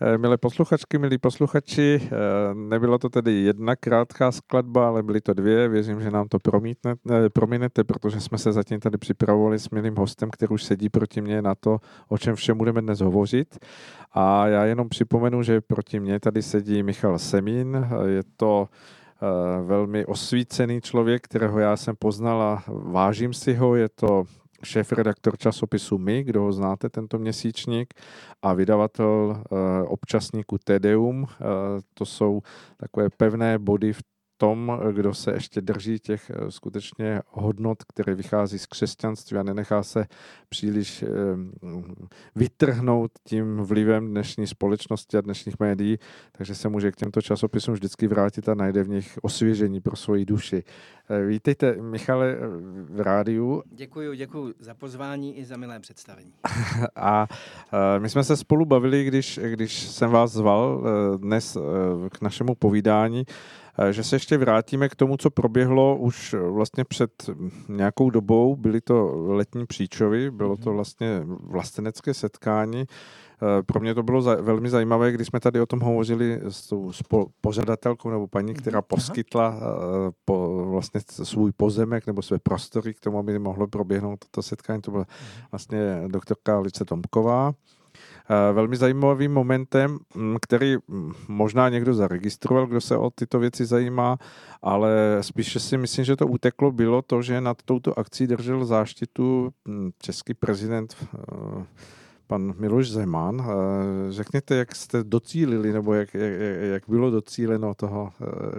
Eh, milé posluchačky, milí posluchači, eh, nebyla to tedy jedna krátká skladba, ale byly to dvě. Věřím, že nám to promítne, eh, prominete, protože jsme se zatím tady připravovali s milým hostem, který už sedí proti mně na to, o čem všem budeme dnes hovořit. A já jenom připomenu, že proti mně tady sedí Michal Semín. Je to velmi osvícený člověk, kterého já jsem poznal a vážím si ho. Je to šéf-redaktor časopisu My, kdo ho znáte, tento měsíčník, a vydavatel uh, občasníku Tedeum. Uh, to jsou takové pevné body v tom, kdo se ještě drží těch eh, skutečně hodnot, které vychází z křesťanství a nenechá se příliš eh, vytrhnout tím vlivem dnešní společnosti a dnešních médií, takže se může k těmto časopisům vždycky vrátit a najde v nich osvěžení pro svoji duši. Eh, vítejte, Michale, v rádiu. Děkuji, děkuji za pozvání i za milé představení. a my jsme se spolu bavili, když, když jsem vás zval dnes k našemu povídání, Eh, že se ještě vrátíme k tomu, co proběhlo už vlastně před nějakou dobou. Byly to letní příčovy, bylo to mhm. vlastně vlastenecké setkání. Eh, pro mě to bylo za, velmi zajímavé, když jsme tady o tom hovořili s tou spo, pořadatelkou nebo paní, mhm. která poskytla uh, po, vlastně svůj pozemek nebo své prostory k tomu, aby mohlo proběhnout toto setkání. To byla mhm. vlastně doktorka Alice Tomková. Eh, velmi zajímavým momentem, mm, který mm, možná někdo zaregistroval, kdo se o tyto věci zajímá, ale spíše si myslím, že to uteklo, bylo to, že nad touto akcí držel záštitu mm, český prezident eh, pan Miloš Zeman. Eh, řekněte, jak jste docílili, nebo jak, jak, jak bylo docíleno toho.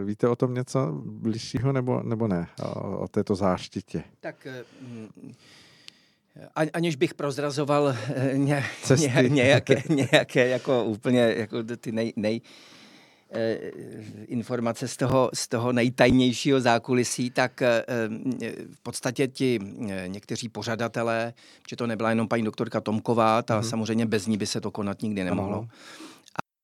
Víte o tom něco bližšího, nebo, nebo ne, o, o této záštitě? Tak aniž bych prozrazoval eh, ně, ně, nějaké, nějaké jako úplně jako ty nej, nej, eh, informace z toho, z toho nejtajnějšího zákulisí, tak eh, v podstatě ti někteří pořadatelé, že to nebyla jenom paní doktorka Tomková, ta mm-hmm. samozřejmě bez ní by se to konat nikdy nemohlo.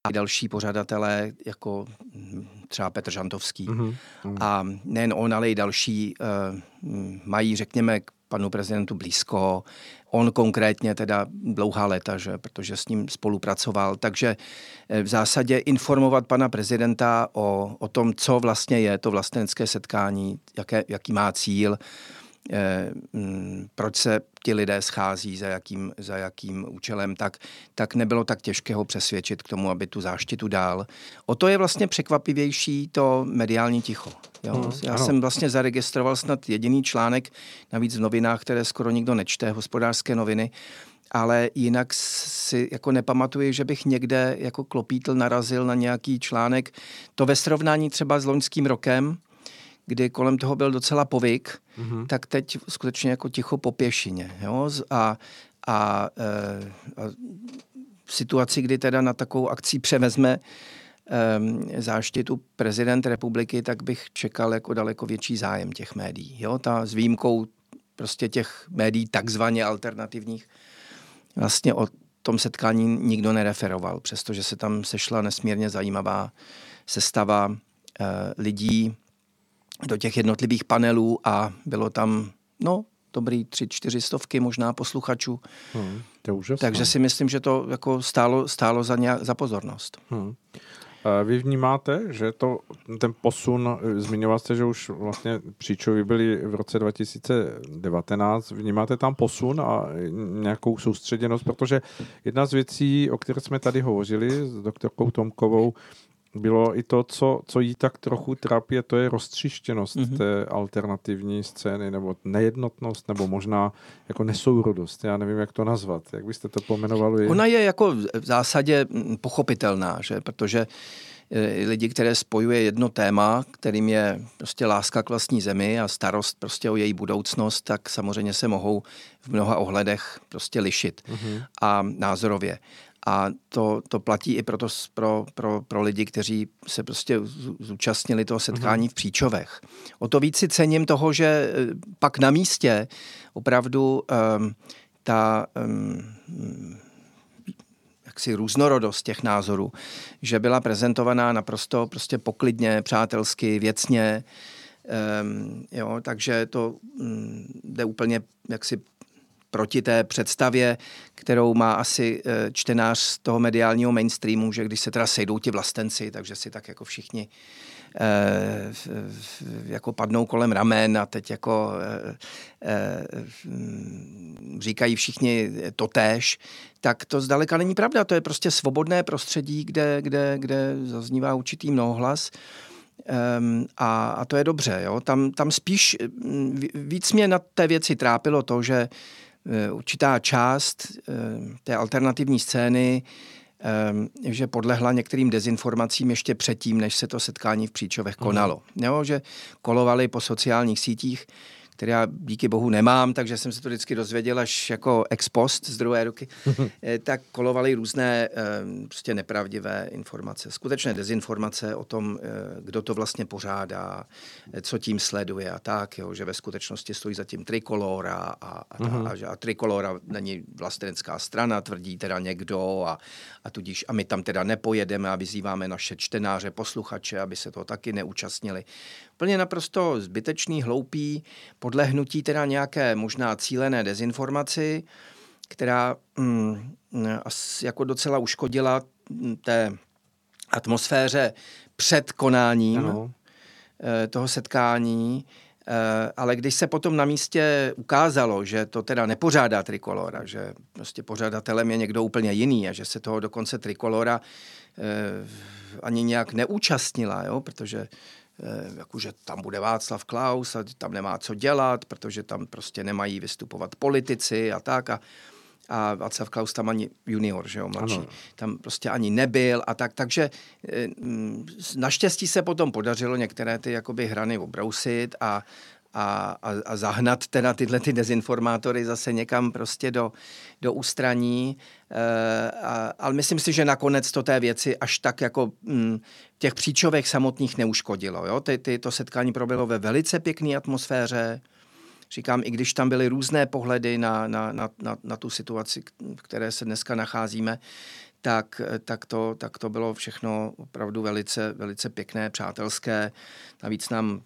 A další pořadatelé, jako hm, třeba Petr Žantovský. Mm-hmm. A nejen on, ale i další mají, řekněme, panu prezidentu blízko. On konkrétně teda dlouhá léta, že, protože s ním spolupracoval. Takže eh, v zásadě informovat pana prezidenta o, o tom, co vlastně je to vlastenecké setkání, jaké, jaký má cíl, eh, mm, proč se ti lidé schází, za jakým, za jakým účelem, tak, tak nebylo tak těžké ho přesvědčit k tomu, aby tu záštitu dál. O to je vlastně překvapivější to mediální ticho. Jo? Hmm, Já ano. jsem vlastně zaregistroval snad jediný článek, navíc v novinách, které skoro nikdo nečte, hospodářské noviny, ale jinak si jako nepamatuji, že bych někde jako klopítl narazil na nějaký článek. To ve srovnání třeba s loňským rokem, kdy kolem toho byl docela povyk, mm-hmm. tak teď skutečně jako ticho po pěšině. Jo? A, a, e, a v situaci, kdy teda na takovou akci převezme záštitu prezident republiky, tak bych čekal jako daleko větší zájem těch médií. Jo? Ta s výjimkou prostě těch médií takzvaně alternativních vlastně o tom setkání nikdo nereferoval, přestože se tam sešla nesmírně zajímavá sestava e, lidí, do těch jednotlivých panelů a bylo tam, no, dobrý tři, čtyři stovky možná posluchačů. Hmm, to je úžasné. Takže si myslím, že to jako stálo, stálo za, nějak, za pozornost. Hmm. Vy vnímáte, že to, ten posun, zmiňoval jste, že už vlastně příčovi byli v roce 2019, vnímáte tam posun a nějakou soustředěnost, protože jedna z věcí, o které jsme tady hovořili s doktorkou Tomkovou, bylo i to, co, co jí tak trochu trápí, to je roztřištěnost mm-hmm. té alternativní scény, nebo nejednotnost, nebo možná jako nesourodost. Já nevím, jak to nazvat. Jak byste to pomenovali? Ona je jako v zásadě pochopitelná, že? protože e, lidi, které spojuje jedno téma, kterým je prostě láska k vlastní zemi a starost prostě o její budoucnost, tak samozřejmě se mohou v mnoha ohledech prostě lišit mm-hmm. a názorově. A to, to platí i pro, to, pro, pro, pro lidi, kteří se prostě zúčastnili toho setkání mm-hmm. v Příčovech. O to víc si cením toho, že eh, pak na místě opravdu um, ta um, jaksi různorodost těch názorů, že byla prezentovaná naprosto prostě poklidně, přátelsky, věcně, um, jo, takže to um, jde úplně jaksi proti té představě, kterou má asi eh, čtenář z toho mediálního mainstreamu, že když se teda sejdou ti vlastenci, takže si tak jako všichni eh, jako padnou kolem ramen a teď jako říkají všichni totéž, tak to zdaleka není pravda. To je prostě svobodné prostředí, kde, kde, kde zaznívá určitý mnohohlas. Um, a, a to je dobře. Jo? Tam, tam spíš víc mě na té věci trápilo to, že určitá část uh, té alternativní scény um, že podlehla některým dezinformacím ještě předtím, než se to setkání v Příčovech konalo. Mm. Jo? Že kolovali po sociálních sítích který já díky bohu nemám, takže jsem se to vždycky dozvěděl až jako ex post z druhé ruky, eh, tak kolovaly různé eh, prostě nepravdivé informace, skutečné dezinformace o tom, eh, kdo to vlastně pořádá, co tím sleduje a tak, jo, že ve skutečnosti stojí zatím Trikolora a, a, uh-huh. a, a Trikolora není vlastenecká strana, tvrdí teda někdo a, a tudíž a my tam teda nepojedeme a vyzýváme naše čtenáře, posluchače, aby se to taky neúčastnili. Plně naprosto zbytečný, hloupý, podlehnutí teda nějaké možná cílené dezinformaci, která mm, jako docela uškodila té atmosféře před konáním ano. Eh, toho setkání, eh, ale když se potom na místě ukázalo, že to teda nepořádá Trikolora, že prostě pořadatelem je někdo úplně jiný a že se toho dokonce Trikolora eh, ani nějak neúčastnila, jo, protože jakože tam bude Václav Klaus a tam nemá co dělat, protože tam prostě nemají vystupovat politici a tak. A, a Václav Klaus tam ani junior, že jo, mladší, ano. tam prostě ani nebyl a tak, takže eh, naštěstí se potom podařilo některé ty jakoby hrany obrousit a, a, a, a zahnat teda tyhle ty dezinformátory zase někam prostě do, do ústraní. E, a, ale myslím si, že nakonec to té věci až tak jako m, těch příčovek samotných neuškodilo. Jo? Ty, ty, to setkání proběhlo ve velice pěkné atmosféře. Říkám, i když tam byly různé pohledy na, na, na, na, na tu situaci, v které se dneska nacházíme, tak, tak, to, tak to bylo všechno opravdu velice, velice pěkné, přátelské. Navíc nám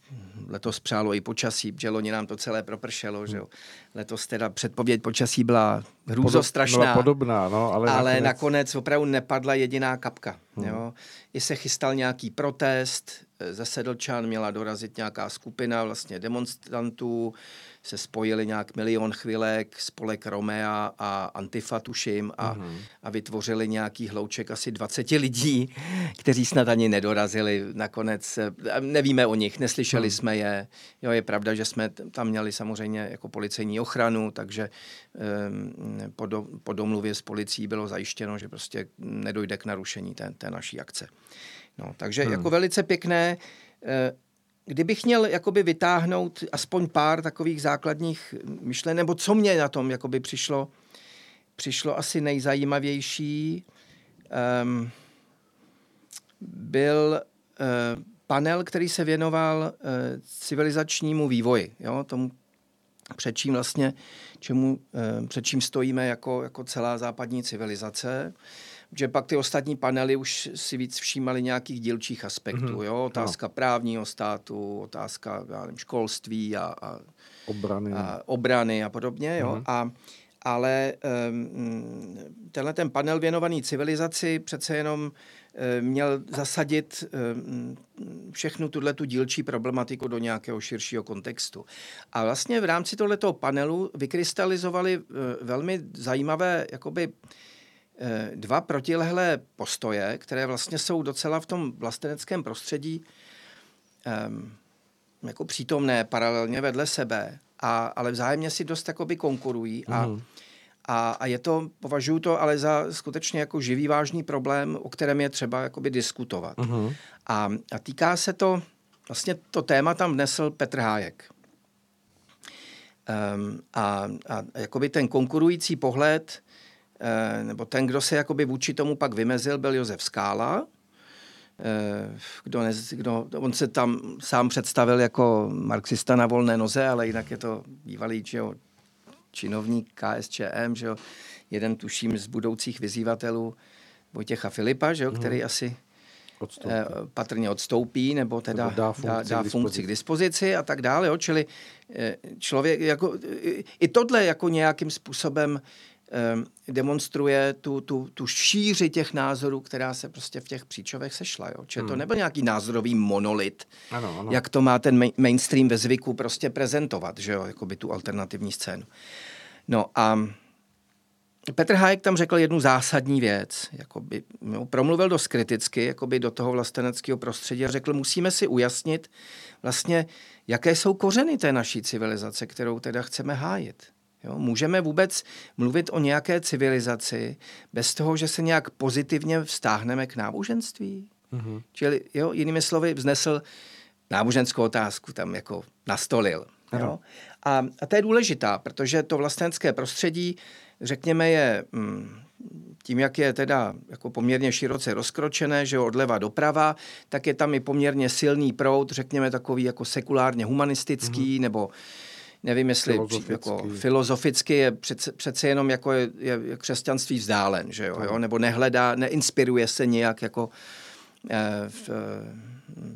letos přálo i počasí, že loni nám to celé propršelo. Že jo. Letos teda předpověď počasí byla hrůzostrašná. Byla podobná, no, ale, ale nakonec... nakonec opravdu nepadla jediná kapka. Hmm. Jo. I se chystal nějaký protest, ze Sedlčan měla dorazit nějaká skupina vlastně demonstrantů, se spojili nějak milion chvilek, spolek Romea a Antifa, tuším, a, mm-hmm. a vytvořili nějaký hlouček asi 20 lidí, kteří snad ani nedorazili nakonec. Nevíme o nich, neslyšeli mm. jsme je. Jo, je pravda, že jsme tam měli samozřejmě jako policejní ochranu, takže um, po, do, po domluvě s policií bylo zajištěno, že prostě nedojde k narušení té, té naší akce. No, takže hmm. jako velice pěkné. Eh, kdybych měl jakoby vytáhnout aspoň pár takových základních myšlenek, nebo co mě na tom jakoby přišlo, přišlo asi nejzajímavější, um, byl uh, panel, který se věnoval uh, civilizačnímu vývoji, jo, tomu před čím vlastně, čemu, uh, před čím stojíme jako, jako celá západní civilizace že pak ty ostatní panely už si víc všímali nějakých dílčích aspektů, mm-hmm. jo, otázka no. právního státu, otázka já nevím, školství a, a, obrany. a obrany a podobně, jo, mm-hmm. a ale um, tenhle ten panel věnovaný civilizaci přece jenom um, měl zasadit um, všechnu tuhle tu dílčí problematiku do nějakého širšího kontextu. A vlastně v rámci tohoto panelu vykrystalizovali uh, velmi zajímavé jakoby Eh, dva protilehlé postoje, které vlastně jsou docela v tom vlasteneckém prostředí um, jako přítomné paralelně vedle sebe, a, ale vzájemně si dost jakoby konkurují a, mm. a, a je to, považuji to ale za skutečně jako živý vážný problém, o kterém je třeba jakoby diskutovat. Mm. A, a týká se to, vlastně to téma tam vnesl Petr Hájek. Um, a, a jakoby ten konkurující pohled Eh, nebo ten, kdo se jakoby vůči tomu pak vymezil, byl Josef Skála, eh, kdo, ne, kdo, on se tam sám představil jako marxista na volné noze, ale jinak je to bývalý že jo, činovník KSČM, že jo, jeden tuším z budoucích vyzývatelů Vojtěcha Filipa, že jo, který hmm. asi odstoupí. patrně odstoupí, nebo teda nebo dá, funkci, dá, dá funkci k dispozici a tak dále. Jo? Čili člověk, jako, i tohle jako nějakým způsobem demonstruje tu, tu, tu šíři těch názorů, která se prostě v těch příčovech sešla. Jo? Čili hmm. to nebyl nějaký názorový monolit, ano, ano. jak to má ten mainstream ve zvyku prostě prezentovat, že jo, jakoby tu alternativní scénu. No a Petr Hájek tam řekl jednu zásadní věc, jakoby, no, promluvil dost kriticky jakoby do toho vlasteneckého prostředí a řekl, musíme si ujasnit vlastně, jaké jsou kořeny té naší civilizace, kterou teda chceme hájit. Jo, můžeme vůbec mluvit o nějaké civilizaci bez toho, že se nějak pozitivně vztáhneme k náboženství? Mm-hmm. Čili, jo, jinými slovy, vznesl náboženskou otázku, tam jako nastolil. Jo? A, a to je důležitá, protože to vlastenské prostředí, řekněme, je mm, tím, jak je teda jako poměrně široce rozkročené, že odleva doprava, tak je tam i poměrně silný proud, řekněme takový jako sekulárně humanistický, mm-hmm. nebo nevím, jestli filozoficky, jako, filozoficky je přece, přece jenom jako je, je, křesťanství vzdálen, že jo, jo, nebo nehledá, neinspiruje se nějak jako eh, v,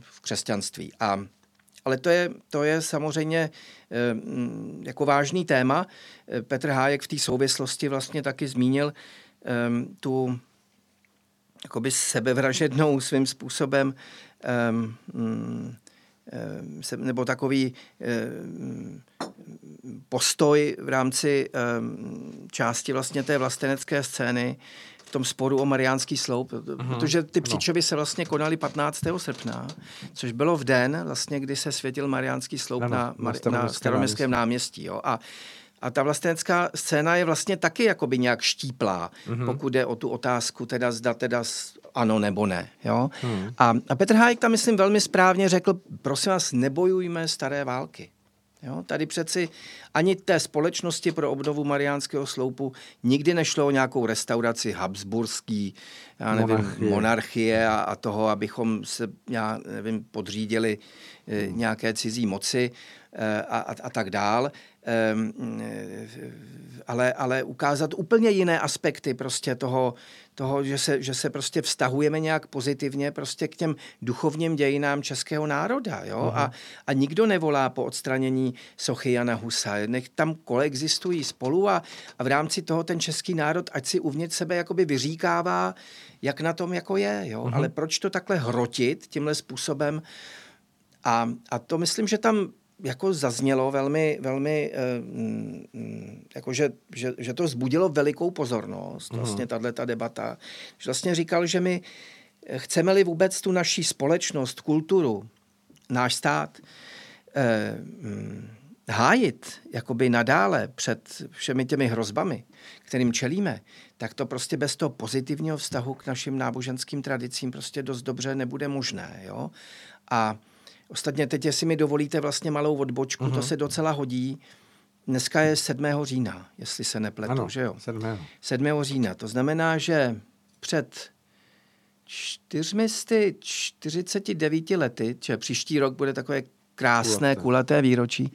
v křesťanství. A, ale to je, to je samozřejmě eh, jako vážný téma. Petr Hájek v té souvislosti vlastně taky zmínil eh, tu jakoby sebevražednou svým způsobem um, nebo takový postoj v rámci části vlastně té vlastenecké scény v tom sporu o Mariánský sloup, uh-huh. protože ty příčovy se vlastně konaly 15. srpna, což bylo v den, vlastně, kdy se světil Mariánský sloup ano, na, na, na staroměstském náměstí. Jo. A a ta vlastenecká scéna je vlastně taky jakoby nějak štíplá, mm-hmm. pokud jde o tu otázku, teda zda teda ano nebo ne. Jo? Mm. A, a Petr Hájek tam, myslím, velmi správně řekl, prosím vás, nebojujme staré války. Jo? Tady přeci ani té společnosti pro obnovu Mariánského sloupu nikdy nešlo o nějakou restauraci habsburský, já nevím, monarchie, monarchie a, a toho, abychom se, já nevím, podřídili e, nějaké cizí moci e, a, a, a tak dál. Ehm, ale, ale ukázat úplně jiné aspekty prostě toho, toho že, se, že se prostě vztahujeme nějak pozitivně prostě k těm duchovním dějinám českého národa. Jo? Uh-huh. A, a nikdo nevolá po odstranění sochy Jana Husa. Nech tam koexistují spolu a, a v rámci toho ten český národ, ať si uvnitř sebe jakoby vyříkává, jak na tom jako je. Jo? Uh-huh. Ale proč to takhle hrotit tímhle způsobem? A, a to myslím, že tam jako zaznělo velmi, velmi eh, mm, jako že, že, že to zbudilo velikou pozornost, uh-huh. vlastně tato debata. Že vlastně říkal, že my chceme-li vůbec tu naší společnost, kulturu, náš stát eh, mm, hájit jakoby nadále před všemi těmi hrozbami, kterým čelíme, tak to prostě bez toho pozitivního vztahu k našim náboženským tradicím prostě dost dobře nebude možné. Jo? A Ostatně teď, jestli mi dovolíte vlastně malou odbočku, uh-huh. to mhm. se docela hodí. Dneska je 7. října, jestli se nepletu, ano, že jo? 7. 7. října. To znamená, že před 449 lety, že příští rok bude takové krásné, kulaté, kulaté výročí,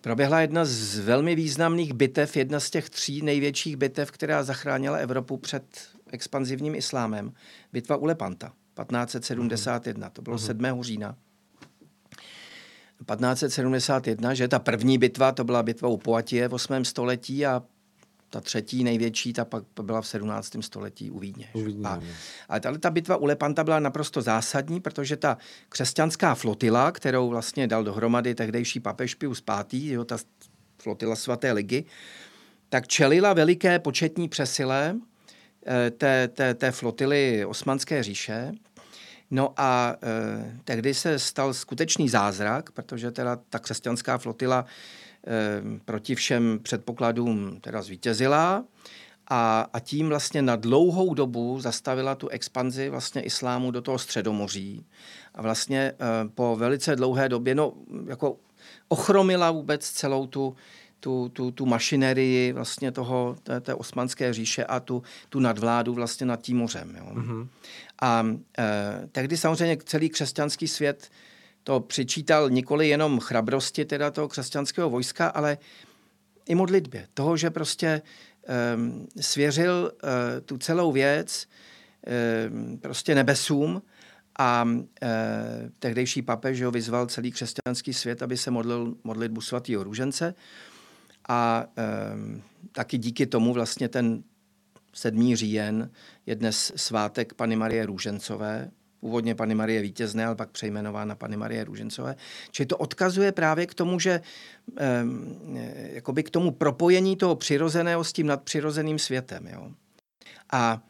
proběhla jedna z velmi významných bitev, jedna z těch tří největších bitev, která zachránila Evropu před expanzivním islámem. Bitva u Lepanta, 1571, to bylo uh-huh. 7. října. 1571, že ta první bitva, to byla bitva u Poatie v 8. století a ta třetí největší, ta pak byla v 17. století u Vídně. U Vídně a, ale tahle ta bitva u Lepanta byla naprosto zásadní, protože ta křesťanská flotila, kterou vlastně dal dohromady tehdejší papež Pius V., jo, ta flotila svaté ligy, tak čelila veliké početní přesile eh, té, té, té flotily Osmanské říše No a e, tehdy se stal skutečný zázrak, protože teda ta křesťanská flotila e, proti všem předpokladům teda zvítězila a, a tím vlastně na dlouhou dobu zastavila tu expanzi vlastně islámu do toho středomoří. A vlastně e, po velice dlouhé době, no jako ochromila vůbec celou tu, tu, tu, tu mašinerii vlastně toho, té, té osmanské říše a tu, tu nadvládu vlastně nad tím mořem. Jo. Mm-hmm. A e, tehdy samozřejmě celý křesťanský svět to přičítal nikoli jenom chrabrosti teda toho křesťanského vojska, ale i modlitbě. Toho, že prostě e, svěřil e, tu celou věc e, prostě nebesům a eh, tehdejší papež ho vyzval celý křesťanský svět, aby se modlil modlitbu svatého růžence. A eh, taky díky tomu vlastně ten 7. říjen je dnes svátek Pany Marie Růžencové, původně Pany Marie Vítězné, ale pak přejmenována Pany Marie Růžencové. Čili to odkazuje právě k tomu, že eh, jakoby k tomu propojení toho přirozeného s tím nadpřirozeným světem. Jo. A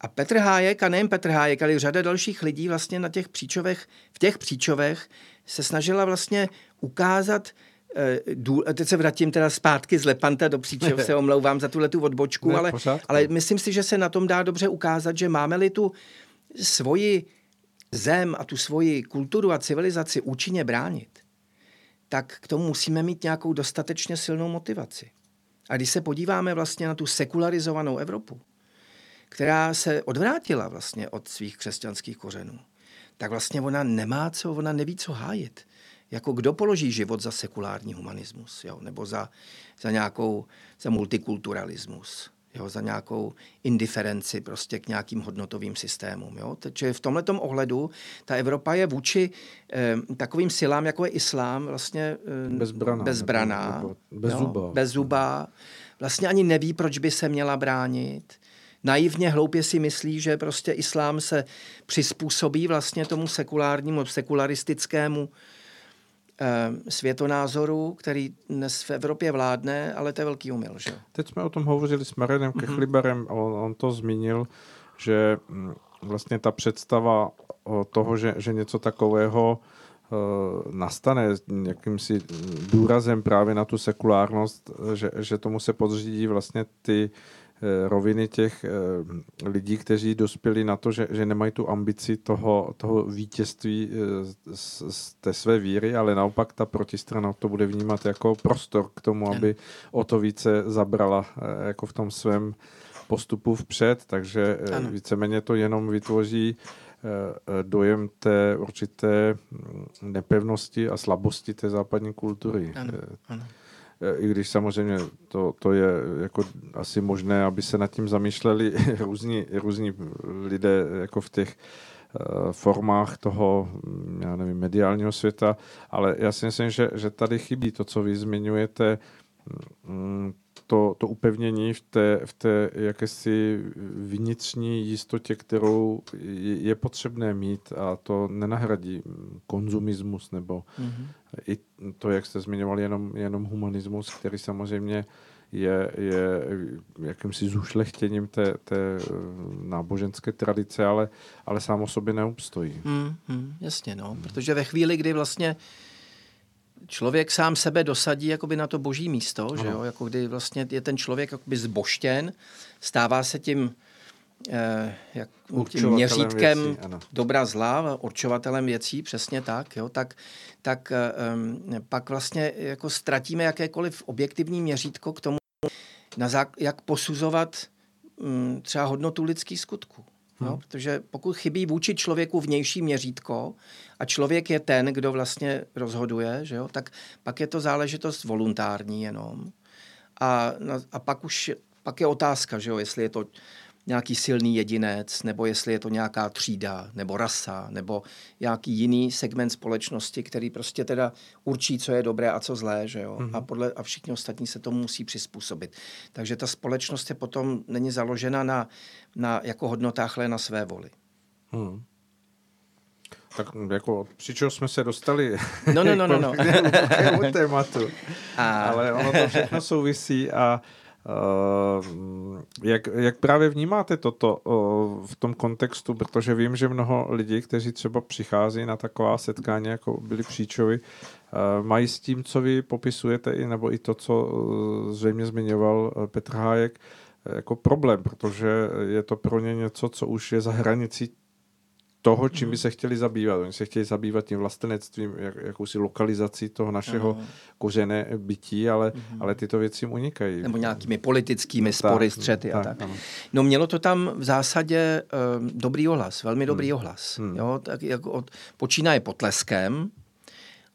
a Petr Hájek, a nejen Petr Hájek, ale i řada dalších lidí vlastně na těch příčovech, v těch příčovech se snažila vlastně ukázat, eh, teď se vrátím teda zpátky z Lepanta do příčov, se omlouvám za tuhle tu odbočku, ne, ale, ale myslím si, že se na tom dá dobře ukázat, že máme-li tu svoji zem a tu svoji kulturu a civilizaci účinně bránit, tak k tomu musíme mít nějakou dostatečně silnou motivaci. A když se podíváme vlastně na tu sekularizovanou Evropu, která se odvrátila vlastně od svých křesťanských kořenů, tak vlastně ona nemá co, ona neví, co hájit. Jako kdo položí život za sekulární humanismus, jo? nebo za, za nějakou, za multikulturalismus, jo? za nějakou indiferenci prostě k nějakým hodnotovým systémům. Jo? Takže v tomhle ohledu ta Evropa je vůči eh, takovým silám, jako je islám, vlastně eh, bezbraná. bezbraná bez, zuba. bez zuba. Vlastně ani neví, proč by se měla bránit naivně hloupě si myslí, že prostě islám se přizpůsobí vlastně tomu sekulárnímu, sekularistickému světonázoru, který dnes v Evropě vládne, ale to je velký umyl. Že? Teď jsme o tom hovořili s Marenem mhm. Kechliberem, mm-hmm. on, on to zmínil, že mm, vlastně ta představa toho, že, že něco takového eh, nastane jakýmsi důrazem právě na tu sekulárnost, že, že tomu se podřídí vlastně ty Eh, roviny těch eh, lidí, kteří dospěli na to, že, že nemají tu ambici toho, toho vítězství eh, z, z té své víry, ale naopak ta protistrana to bude vnímat jako prostor k tomu, aby o to více zabrala jako v tom svém postupu vpřed, takže ano. víceméně to jenom vytvoří dojem té určité hm, nepevnosti a slabosti té západní kultury. Ano, ano i když samozřejmě to, to je jako asi možné, aby se nad tím zamýšleli různí, různí lidé jako v těch uh, formách toho, já nevím, mediálního světa, ale já si myslím, že, že tady chybí to, co vy zmiňujete, um, to, to upevnění v té, v té jakési vnitřní jistotě, kterou je, potřebné mít a to nenahradí konzumismus nebo mm-hmm. i to, jak jste zmiňovali, jenom, jenom humanismus, který samozřejmě je, je jakýmsi zušlechtěním té, té náboženské tradice, ale, ale sám o sobě neobstojí. Mm, mm, jasně, no, protože ve chvíli, kdy vlastně uh, člověk sám sebe dosadí jakoby na to boží místo, že jo? Jako kdy vlastně je ten člověk jakoby zboštěn, stává se tím, eh, jak, tím měřítkem věcí, dobra zla, určovatelem věcí, přesně tak, jo? tak, tak eh, pak vlastně jako ztratíme jakékoliv objektivní měřítko k tomu, na zák- jak posuzovat hm, třeba hodnotu lidských skutků. Hmm. No, protože pokud chybí vůči člověku vnější měřítko a člověk je ten, kdo vlastně rozhoduje, že jo, tak pak je to záležitost voluntární jenom. A, a pak už pak je otázka, že jo, jestli je to nějaký silný jedinec, nebo jestli je to nějaká třída, nebo rasa, nebo nějaký jiný segment společnosti, který prostě teda určí, co je dobré a co zlé, že jo? Mm-hmm. A, podle, a všichni ostatní se tomu musí přizpůsobit. Takže ta společnost je potom není založena na, na jako hodnotách, ale na své voli. Hmm. Tak jako přičeho jsme se dostali no, no, no, no, no. k tématu. A... Ale ono to všechno souvisí a jak, jak právě vnímáte toto uh, v tom kontextu, protože vím, že mnoho lidí, kteří třeba přichází na taková setkání, jako byli příčovi, uh, mají s tím, co vy popisujete, i, nebo i to, co zřejmě zmiňoval Petr Hájek, jako problém, protože je to pro ně něco, co už je za hranicí toho, čím by mhm. se chtěli zabývat. Oni se chtěli zabývat tím vlastenectvím, jak, jakousi lokalizací toho našeho ano. kořené bytí, ale, mm-hmm. ale tyto věci jim unikají. Nebo nějakými politickými spory, tak, střety tak, a tak. Ano. No mělo to tam v zásadě uh, dobrý ohlas, velmi dobrý hmm. ohlas. Hmm. Jo, tak jako od, počínaje potleskem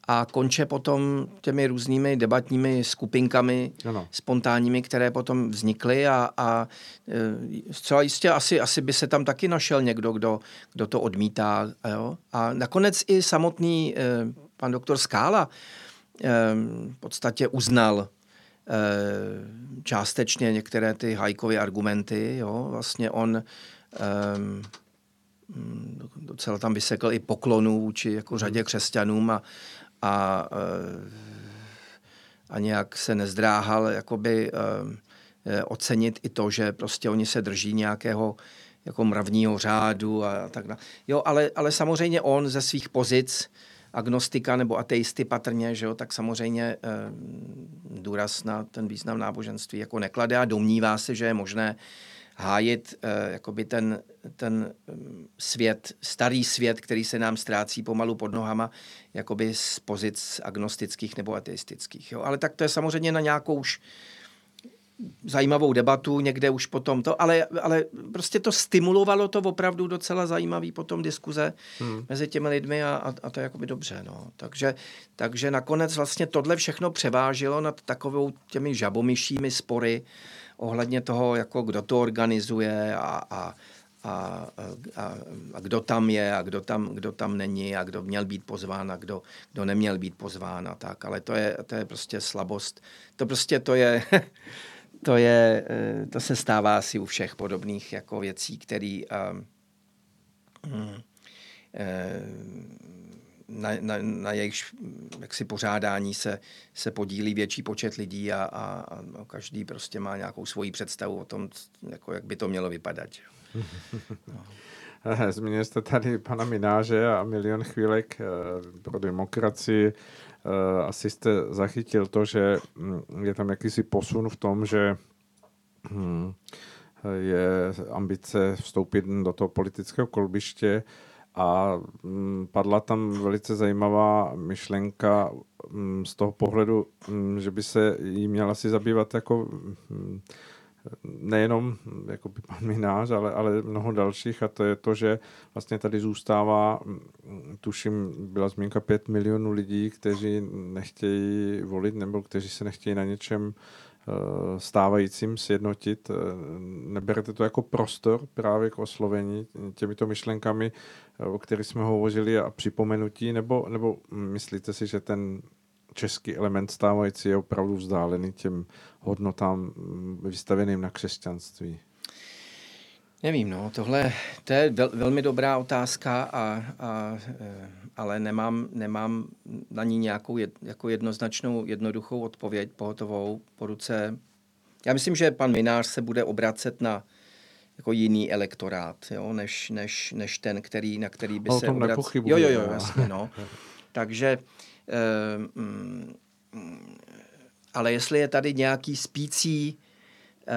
a konče potom těmi různými debatními skupinkami ano. spontánními, které potom vznikly a, a e, zcela jistě asi, asi by se tam taky našel někdo, kdo, kdo to odmítá. Jo? A nakonec i samotný e, pan doktor Skála e, v podstatě uznal částečně některé ty hajkové argumenty. Jo? Vlastně on docela tam vysekl i poklonů či jako řadě křesťanům a, a, eh, a nějak se nezdráhal jakoby eh, ocenit i to, že prostě oni se drží nějakého jako mravního řádu a tak dále. Jo, ale, ale samozřejmě on ze svých pozic agnostika nebo ateisty patrně, že jo, tak samozřejmě eh, důraz na ten význam náboženství jako neklade a domnívá se, že je možné hájit eh, jakoby ten, ten mm, svět, starý svět, který se nám ztrácí pomalu pod nohama, jakoby z pozic agnostických nebo ateistických. Jo. Ale tak to je samozřejmě na nějakou už zajímavou debatu, někde už potom to, ale, ale prostě to stimulovalo to opravdu docela zajímavý potom diskuze hmm. mezi těmi lidmi a, a, a to je jakoby dobře. No. Takže, takže nakonec vlastně tohle všechno převážilo nad takovou těmi žabomyšími spory, ohledně toho, jako kdo to organizuje a, a, a, a, a kdo tam je a kdo tam, kdo tam není a kdo měl být pozván a kdo, kdo neměl být pozván a tak. Ale to je, to je prostě slabost. To prostě to je, to je, eh, to se stává asi u všech podobných jako věcí, které um, um, na, na, na jejich jaksi pořádání se, se podílí větší počet lidí a, a, a každý prostě má nějakou svoji představu o tom, jako jak by to mělo vypadat. No. Zmínil jste tady pana Mináže a milion chvílek eh, pro demokracii. Eh, asi jste zachytil to, že hm, je tam jakýsi posun v tom, že hm, je ambice vstoupit do toho politického kolbiště a mm, padla tam velice zajímavá myšlenka mm, z toho pohledu, mm, že by se jí měla si zabývat jako nejenom jako by pan Minář, ale, ale mnoho dalších a to je to, že vlastně tady zůstává, tuším, byla zmínka 5 milionů lidí, kteří nechtějí volit nebo kteří se nechtějí na něčem Eh, stávajícím sjednotit. Eh, neberete to jako prostor právě k oslovení těmito myšlenkami, o kterých jsme hovořili a připomenutí, nebo, nebo myslíte si, že ten český element stávající je opravdu vzdálený těm hodnotám mm, vystaveným na křesťanství? Nevím, no, tohle to je vel, velmi dobrá otázka, a, a, ale nemám, nemám na ní nějakou jed, jako jednoznačnou, jednoduchou odpověď pohotovou po ruce. Já myslím, že pan Minář se bude obracet na jako jiný elektorát, jo, než, než, než ten, který, na který by o se obracel. Jo, jo, jo, jasně, no. Takže, eh, mm, ale jestli je tady nějaký spící eh,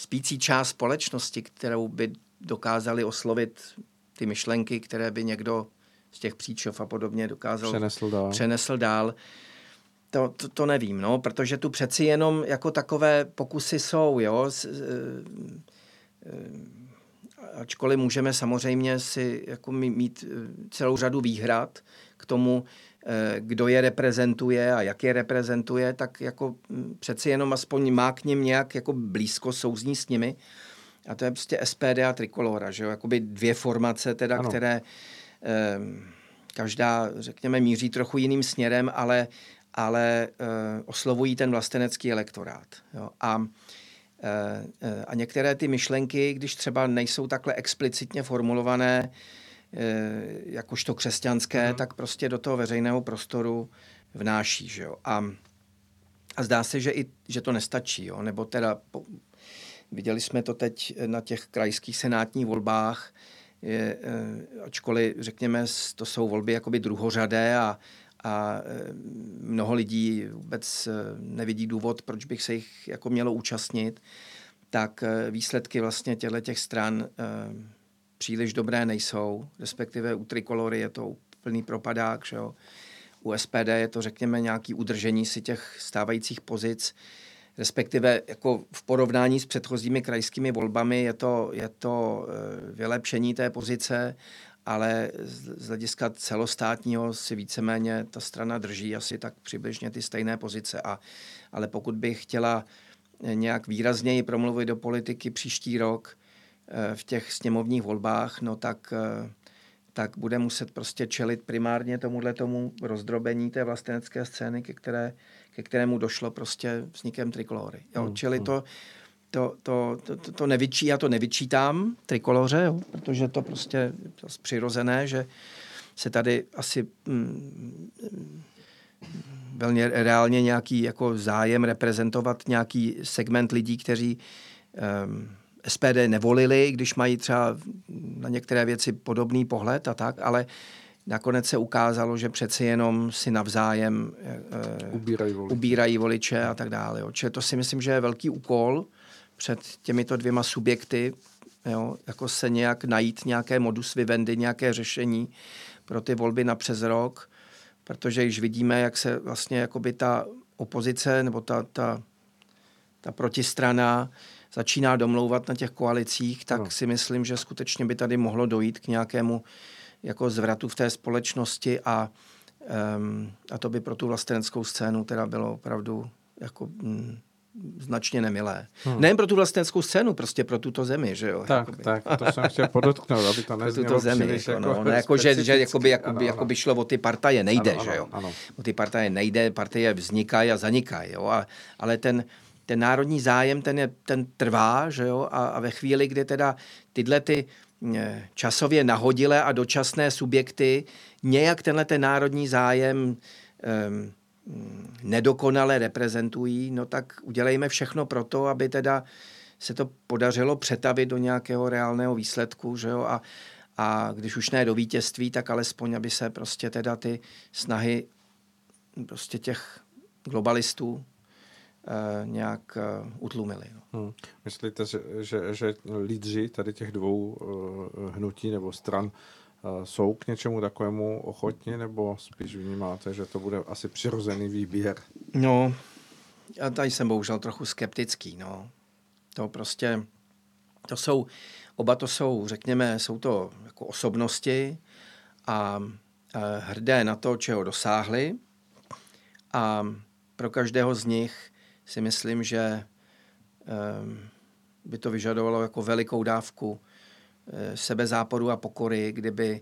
spící část společnosti, kterou by dokázali oslovit ty myšlenky, které by někdo z těch příčov a podobně dokázal přenesl dál. Přenesl dál. To, to, to nevím, no, protože tu přeci jenom jako takové pokusy jsou, jo. S, e, e, ačkoliv můžeme samozřejmě si jako mít e, celou řadu výhrad k tomu, Eh, kdo je reprezentuje a jak je reprezentuje, tak jako hm, přeci jenom aspoň má k ním nějak jako blízko souzní s nimi. A to je prostě SPD a Trikolora, že jo? Jakoby dvě formace teda, ano. které eh, každá, řekněme, míří trochu jiným směrem, ale, ale eh, oslovují ten vlastenecký elektorát. Jo? A eh, eh a některé ty myšlenky, když třeba nejsou takhle explicitně formulované, jakožto křesťanské, mm. tak prostě do toho veřejného prostoru vnáší. Že jo? A, a zdá se, že, i, že to nestačí. Jo? Nebo teda, po, viděli jsme to teď na těch krajských senátních volbách, je, ačkoliv, řekněme, to jsou volby jakoby druhořadé a, a eh, mnoho lidí vůbec nevidí důvod, proč bych se jich jako mělo účastnit, tak výsledky vlastně těchto těch stran příliš dobré nejsou, respektive u Trikolory je to úplný propadák, že jo. U SPD je to, řekněme, nějaký udržení si těch stávajících pozic, respektive jako v porovnání s předchozími krajskými volbami je to, je to eh, vylepšení té pozice ale z hlediska celostátního si víceméně ta strana drží asi tak přibližně ty stejné pozice. A, ale pokud by chtěla nějak výrazněji promluvit do politiky příští rok eh, v těch sněmovních volbách, no tak, eh, tak bude muset prostě čelit primárně tomuhle tomu rozdrobení té vlastenecké scény, ke, které, ke kterému došlo prostě vznikem trikolory. Jo, hmm, čili hmm. to, to, to, to, to, to nevyčí, já to nevyčítám trikoloře, jo, protože to prostě je přirozené, že se tady asi mm, velmi reálně nějaký jako zájem reprezentovat nějaký segment lidí, kteří um, SPD nevolili, když mají třeba na některé věci podobný pohled a tak, ale nakonec se ukázalo, že přeci jenom si navzájem uh, ubírají, voliče. ubírají voliče a tak dále. Jo. Čili to si myslím, že je velký úkol před těmito dvěma subjekty, jo, jako se nějak najít nějaké modus vivendi, nějaké řešení pro ty volby na přes rok, protože již vidíme, jak se vlastně jakoby ta opozice nebo ta, ta, ta protistrana začíná domlouvat na těch koalicích, tak no. si myslím, že skutečně by tady mohlo dojít k nějakému jako zvratu v té společnosti a, um, a to by pro tu vlasteneckou scénu teda bylo opravdu jako, mm, značně nemilé. Hmm. Nejen pro tu vlastenskou scénu, prostě pro tuto zemi, že jo? Tak, jakoby. tak, to jsem chtěl podotknout, aby to neznělo tuto zemi, jako, jako, no, no, jako, že, že jakoby, jakoby, ano, jakoby šlo o ty partaje, nejde, ano, že jo? Ano, ano. O ty partaje nejde, partaje vznikají a zanikají, jo? A, ale ten, ten národní zájem, ten, je, ten trvá, že jo? A, a ve chvíli, kdy teda tyhle ty eh, časově nahodilé a dočasné subjekty nějak tenhle ten národní zájem um, nedokonale reprezentují, no tak udělejme všechno pro to, aby teda se to podařilo přetavit do nějakého reálného výsledku, že jo, a, a když už ne do vítězství, tak alespoň, aby se prostě teda ty snahy prostě těch globalistů eh, nějak eh, utlumily. No. Hmm. Myslíte, že, že, že lídři tady těch dvou uh, hnutí nebo stran jsou k něčemu takovému ochotni, nebo spíš vnímáte, že to bude asi přirozený výběr? No, já tady jsem bohužel trochu skeptický. No. To prostě, to jsou, oba to jsou, řekněme, jsou to jako osobnosti a, a hrdé na to, čeho dosáhli. A pro každého z nich si myslím, že um, by to vyžadovalo jako velikou dávku Eh, sebezáporu a pokory, kdyby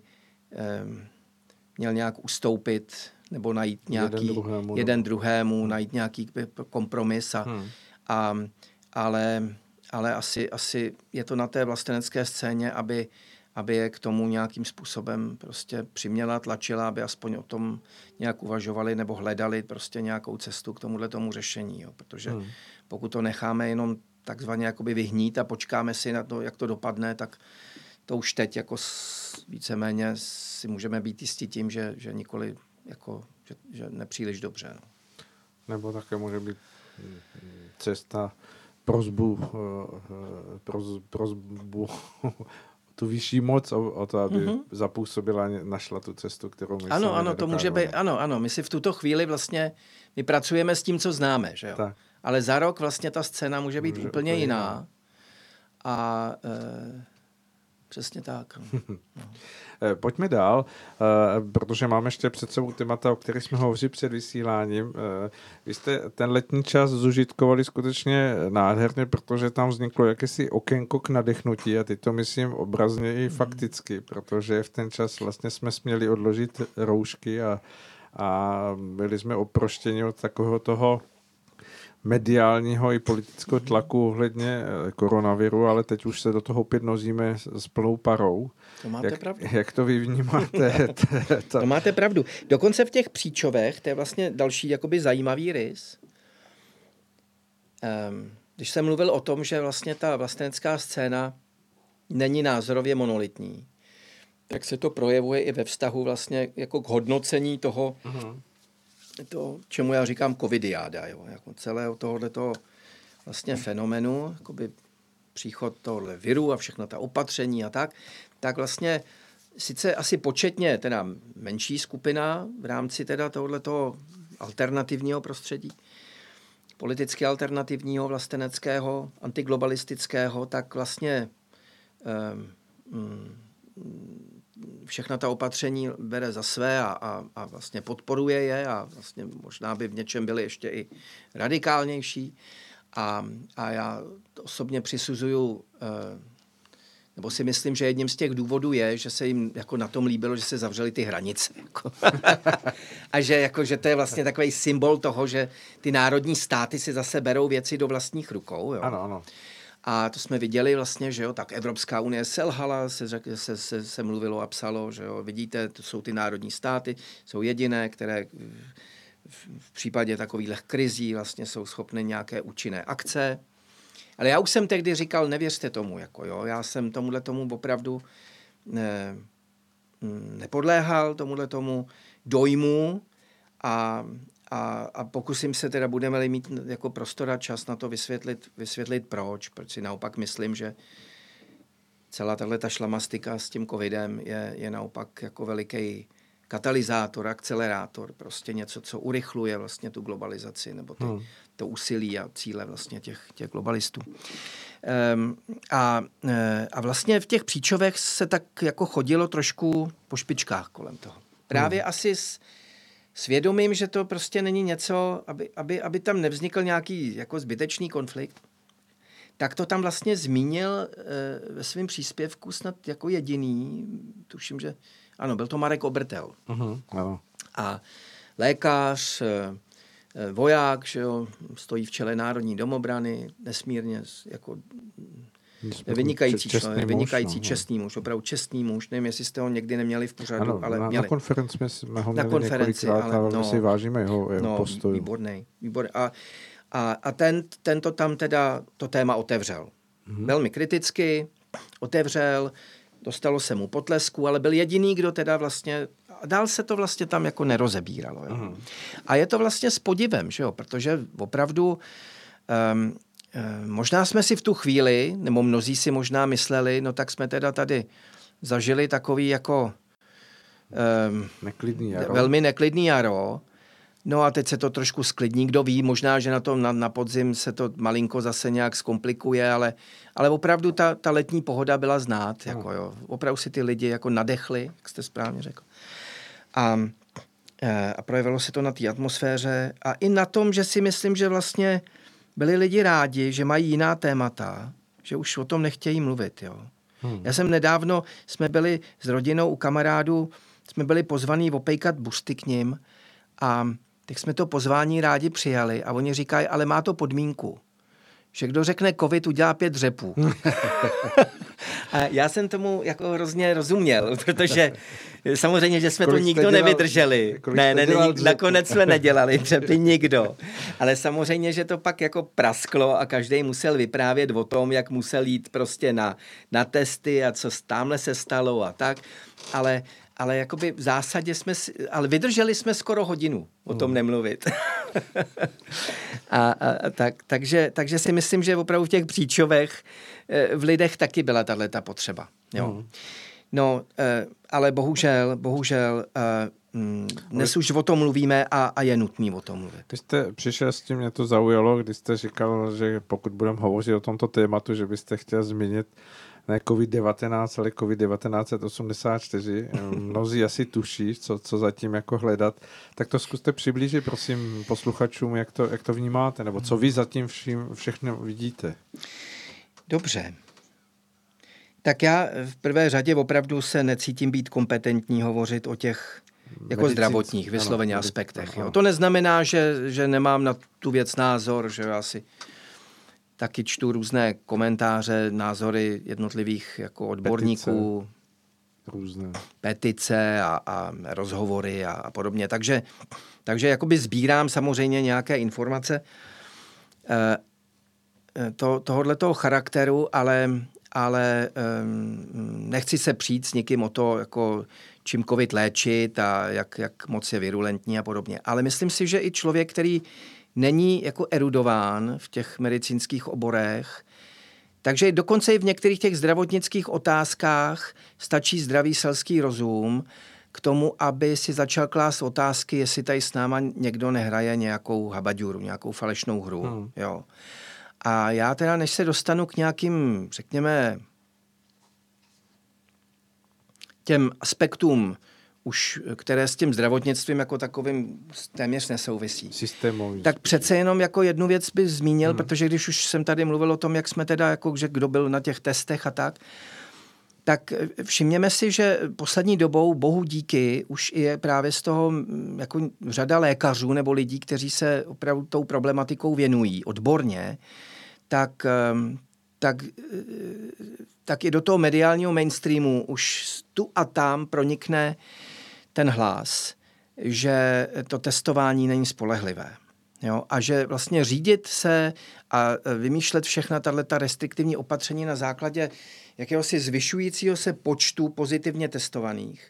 měl nějak ustoupit nebo najít nějaký jeden druhému, jeden druhému najít nějaký kompromis. A, hmm. a, ale ale asi, asi je to na té vlastenecké scéně, aby, aby je k tomu nějakým způsobem prostě přiměla, tlačila, aby aspoň o tom nějak uvažovali nebo hledali prostě nějakou cestu k tomuhle tomu řešení. Jo. Protože hmm. pokud to necháme jenom takzvaně jakoby vyhnít a počkáme si na to, jak to dopadne, tak to už teď jako víceméně si můžeme být jistí tím, že, že nikoli jako, že, že nepříliš dobře. No. Nebo také může být cesta prozbu, eh, proz, prozbu tu vyšší moc o, o to, aby mm-hmm. zapůsobila, našla tu cestu, kterou my Ano, ano, to může být, ano, ano, my si v tuto chvíli vlastně, my pracujeme s tím, co známe, že jo? Tak. Ale za rok vlastně ta scéna může být může úplně jiná. jiná. A e, Přesně tak. No. Eh, pojďme dál, eh, protože máme ještě před sebou témata, o kterých jsme hovořili před vysíláním. Eh, vy jste ten letní čas zužitkovali skutečně nádherně, protože tam vzniklo jakési okénko k nadechnutí a ty to myslím obrazně i mhm. fakticky, protože v ten čas vlastně jsme směli odložit roušky a, a byli jsme oproštěni od takového toho mediálního i politického tlaku ohledně eh, koronaviru, ale teď už se do toho opět nozíme s plnou parou. To máte jak, pravdu. Jak to vy vnímáte? to máte pravdu. Dokonce v těch příčovech, to je vlastně další jakoby zajímavý rys. Um, když jsem mluvil o tom, že vlastně ta vlastenecká scéna není názorově monolitní, tak se to projevuje i ve vztahu vlastně jako k hodnocení toho, uh-huh to, čemu já říkám covidiáda, jo, jako celého tohoto vlastně fenomenu, jakoby příchod tohohle viru a všechno ta opatření a tak, tak vlastně sice asi početně teda menší skupina v rámci teda tohoto alternativního prostředí, politicky alternativního, vlasteneckého, antiglobalistického, tak vlastně um, všechna ta opatření bere za své a, a, a vlastně podporuje je a vlastně možná by v něčem byly ještě i radikálnější. A, a já osobně přisuzuju nebo si myslím, že jedním z těch důvodů je, že se jim jako na tom líbilo, že se zavřely ty hranice. Jako. a že, jako, že to je vlastně takový symbol toho, že ty národní státy si zase berou věci do vlastních rukou. Jo. Ano, ano. A to jsme viděli vlastně, že jo, tak Evropská unie selhala, se, se, se, se mluvilo a psalo, že jo, vidíte, to jsou ty národní státy, jsou jediné, které v, případě takových krizí vlastně jsou schopny nějaké účinné akce. Ale já už jsem tehdy říkal, nevěřte tomu, jako jo, já jsem tomuhle tomu opravdu ne, mm, nepodléhal, tomuhle tomu dojmu a, a, a pokusím se teda, budeme-li mít jako prostor a čas na to vysvětlit, vysvětlit proč, proč si naopak myslím, že celá tahle ta šlamastika s tím covidem je, je naopak jako veliký katalyzátor, akcelerátor, prostě něco, co urychluje vlastně tu globalizaci nebo ty, hmm. to úsilí a cíle vlastně těch, těch globalistů. Um, a, e, a vlastně v těch příčovech se tak jako chodilo trošku po špičkách kolem toho. Právě hmm. asi s svědomím, že to prostě není něco, aby, aby, aby tam nevznikl nějaký jako zbytečný konflikt, tak to tam vlastně zmínil e, ve svém příspěvku snad jako jediný, tuším, že ano, byl to Marek Obertel. Uh-huh, ano. A lékař, eh, voják, že jo, stojí v čele Národní domobrany, nesmírně jako vynikající čestný člověk, vynikající muž, no, čestný muž, opravdu čestný muž. Nevím, jestli jste ho někdy neměli v pořadu, ano, ale na, měli. Na konferenci jsme ho měli na konferenci, ale, no, si vážíme jeho, jeho no, postoj. Výborný, výborný. A, a, a ten, ten to tam teda to téma otevřel. Hmm. Velmi kriticky otevřel, dostalo se mu potlesku, ale byl jediný, kdo teda vlastně, dál se to vlastně tam jako nerozebíralo. Jo. Mm. A je to vlastně s podivem, že jo, protože opravdu um, možná jsme si v tu chvíli, nebo mnozí si možná mysleli, no tak jsme teda tady zažili takový jako um, neklidný jaro. velmi neklidný jaro, No a teď se to trošku sklidní, kdo ví, možná, že na tom na, na podzim se to malinko zase nějak zkomplikuje, ale, ale opravdu ta, ta letní pohoda byla znát, no. jako jo. Opravdu si ty lidi jako nadechli, jak jste správně řekl. A, e, a projevilo se to na té atmosféře a i na tom, že si myslím, že vlastně byli lidi rádi, že mají jiná témata, že už o tom nechtějí mluvit, jo. Hmm. Já jsem nedávno, jsme byli s rodinou u kamarádů, jsme byli pozvaní opejkat busty k ním a tak jsme to pozvání rádi přijali a oni říkají, ale má to podmínku, že kdo řekne covid, udělá pět řepů. a já jsem tomu jako hrozně rozuměl, protože samozřejmě, že jsme kolik to nikdo dělal, nevydrželi. Ne, ne, ne, nakonec jsme nedělali dřepy nikdo. Ale samozřejmě, že to pak jako prasklo a každý musel vyprávět o tom, jak musel jít prostě na, na testy a co tamhle se stalo a tak. Ale ale jakoby v zásadě jsme, si, ale vydrželi jsme skoro hodinu o tom hmm. nemluvit. a, a, tak, takže, takže si myslím, že opravdu v těch příčovech eh, v lidech taky byla tahle ta potřeba. Jo. Hmm. No, eh, ale bohužel, bohužel eh, mm, dnes už o tom mluvíme a, a je nutný o tom mluvit. Když jste přišel s tím, mě to zaujalo, když jste říkal, že pokud budeme hovořit o tomto tématu, že byste chtěl zmínit ne COVID-19, ale COVID-1984. Mnozí asi tuší, co, co zatím jako hledat. Tak to zkuste přiblížit, prosím, posluchačům, jak to, jak to vnímáte, nebo co vy zatím vším, všechno vidíte. Dobře. Tak já v prvé řadě opravdu se necítím být kompetentní hovořit o těch jako Medicinsk, zdravotních vysloveně ano, aspektech. Jo. To neznamená, že, že nemám na tu věc názor, že já si taky čtu různé komentáře, názory jednotlivých jako odborníků. Petice. Různé. Petice a, a rozhovory a, a podobně. Takže, takže jakoby sbírám samozřejmě nějaké informace e, to, tohoto charakteru, ale, ale um, nechci se přijít s někým o to, jako čím covid léčit a jak, jak moc je virulentní a podobně. Ale myslím si, že i člověk, který není jako erudován v těch medicínských oborech, takže dokonce i v některých těch zdravotnických otázkách stačí zdravý selský rozum k tomu, aby si začal klást otázky, jestli tady s náma někdo nehraje nějakou habaďuru, nějakou falešnou hru. Hmm. Jo. A já teda, než se dostanu k nějakým, řekněme, těm aspektům, už, které s tím zdravotnictvím jako takovým téměř nesouvisí. Systémový. Tak přece jenom jako jednu věc bych zmínil, hmm. protože když už jsem tady mluvil o tom, jak jsme teda, jako, že kdo byl na těch testech a tak, tak všimněme si, že poslední dobou, bohu díky, už je právě z toho jako řada lékařů nebo lidí, kteří se opravdu tou problematikou věnují odborně, tak, ehm, tak, tak i do toho mediálního mainstreamu už tu a tam pronikne ten hlas, že to testování není spolehlivé. Jo? A že vlastně řídit se a vymýšlet všechna tato restriktivní opatření na základě jakéhosi zvyšujícího se počtu pozitivně testovaných,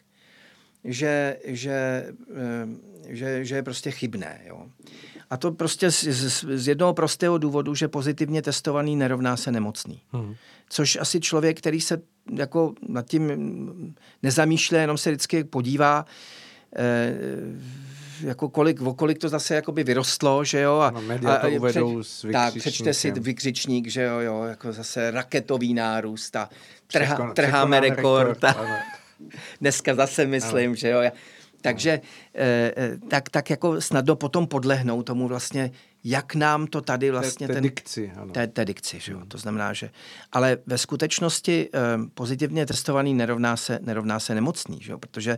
že, že, eh, že, že je prostě chybné. Jo? A to prostě z, z, z jednoho prostého důvodu, že pozitivně testovaný nerovná se nemocný. Hmm. Což asi člověk, který se jako nad tím nezamýšlí, jenom se vždycky podívá, eh, jako kolik, o kolik to zase jakoby vyrostlo, že jo. A, no, a, to uvedou přeč, s Tak, přečte si vykřičník, že jo, jo, jako zase raketový nárůst a trha, Překon, trháme rekord. rekord a, dneska zase myslím, ano. že jo. Takže eh, eh, tak, tak jako snadno potom podlehnou tomu vlastně, jak nám to tady vlastně... Té, té ten, dikci, ano. Té, té dikci, že jo. To znamená, že... Ale ve skutečnosti eh, pozitivně testovaný nerovná se, nerovná se nemocný, že jo. Protože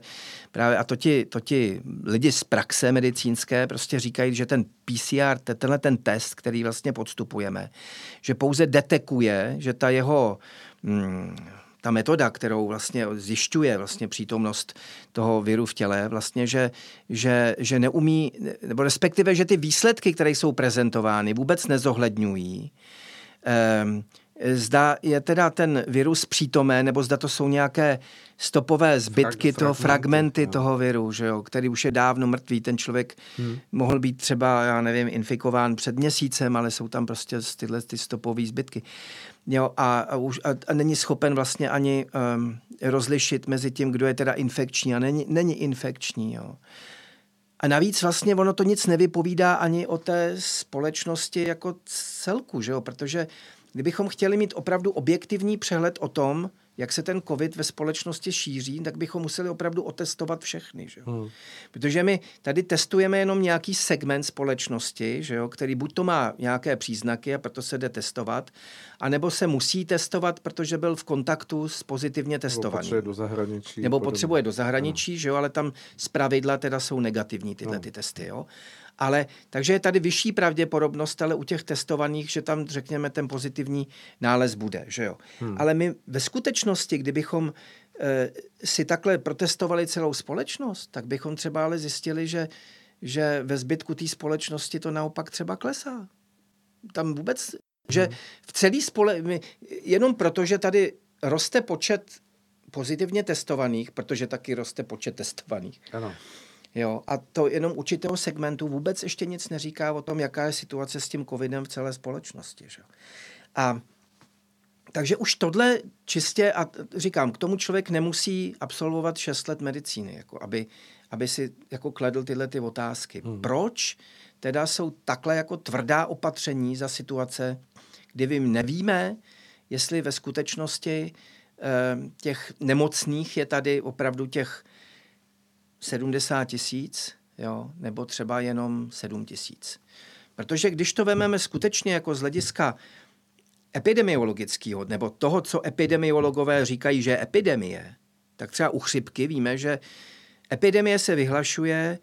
právě, a to ti, to ti lidi z praxe medicínské prostě říkají, že ten PCR, tenhle ten test, který vlastně podstupujeme, že pouze detekuje, že ta jeho... Hmm, ta metoda, kterou vlastně zjišťuje vlastně přítomnost toho viru v těle, vlastně, že, že, že neumí, nebo respektive, že ty výsledky, které jsou prezentovány, vůbec nezohledňují. Um, zda je teda ten virus přítomé, nebo zda to jsou nějaké stopové zbytky, Frag, toho, fragmenty no. toho viru, že jo, který už je dávno mrtvý. Ten člověk hmm. mohl být třeba, já nevím, infikován před měsícem, ale jsou tam prostě tyhle ty stopové zbytky. Jo, a, a, už, a, a není schopen vlastně ani um, rozlišit mezi tím, kdo je teda infekční a není, není infekční. Jo. A navíc vlastně ono to nic nevypovídá ani o té společnosti jako celku, že jo? protože kdybychom chtěli mít opravdu objektivní přehled o tom, jak se ten covid ve společnosti šíří, tak bychom museli opravdu otestovat všechny. Že jo? Hmm. Protože my tady testujeme jenom nějaký segment společnosti, že jo, který buď to má nějaké příznaky a proto se jde testovat, anebo se musí testovat, protože byl v kontaktu s pozitivně testovaným. Nebo potřebuje do zahraničí. Nebo potřebuje do zahraničí, hmm. že jo, ale tam z pravidla teda jsou negativní tyhle hmm. ty testy. Jo? Ale takže je tady vyšší pravděpodobnost, ale u těch testovaných, že tam řekněme ten pozitivní nález bude, že jo. Hmm. Ale my ve skutečnosti, kdybychom e, si takhle protestovali celou společnost, tak bychom třeba ale zjistili, že, že ve zbytku té společnosti to naopak třeba klesá. Tam vůbec, že hmm. v celý spole, jenom proto, že tady roste počet pozitivně testovaných, protože taky roste počet testovaných. Ano Jo, a to jenom určitého segmentu vůbec ještě nic neříká o tom, jaká je situace s tím covidem v celé společnosti. Že? A takže už tohle čistě, a říkám, k tomu člověk nemusí absolvovat 6 let medicíny, jako aby, aby si jako kledl tyhle ty otázky. Hmm. Proč teda jsou takhle jako tvrdá opatření za situace, kdy vy nevíme, jestli ve skutečnosti eh, těch nemocných je tady opravdu těch 70 tisíc, jo, nebo třeba jenom 7 tisíc. Protože když to vememe skutečně jako z hlediska epidemiologického, nebo toho, co epidemiologové říkají, že je epidemie, tak třeba u chřipky víme, že epidemie se vyhlašuje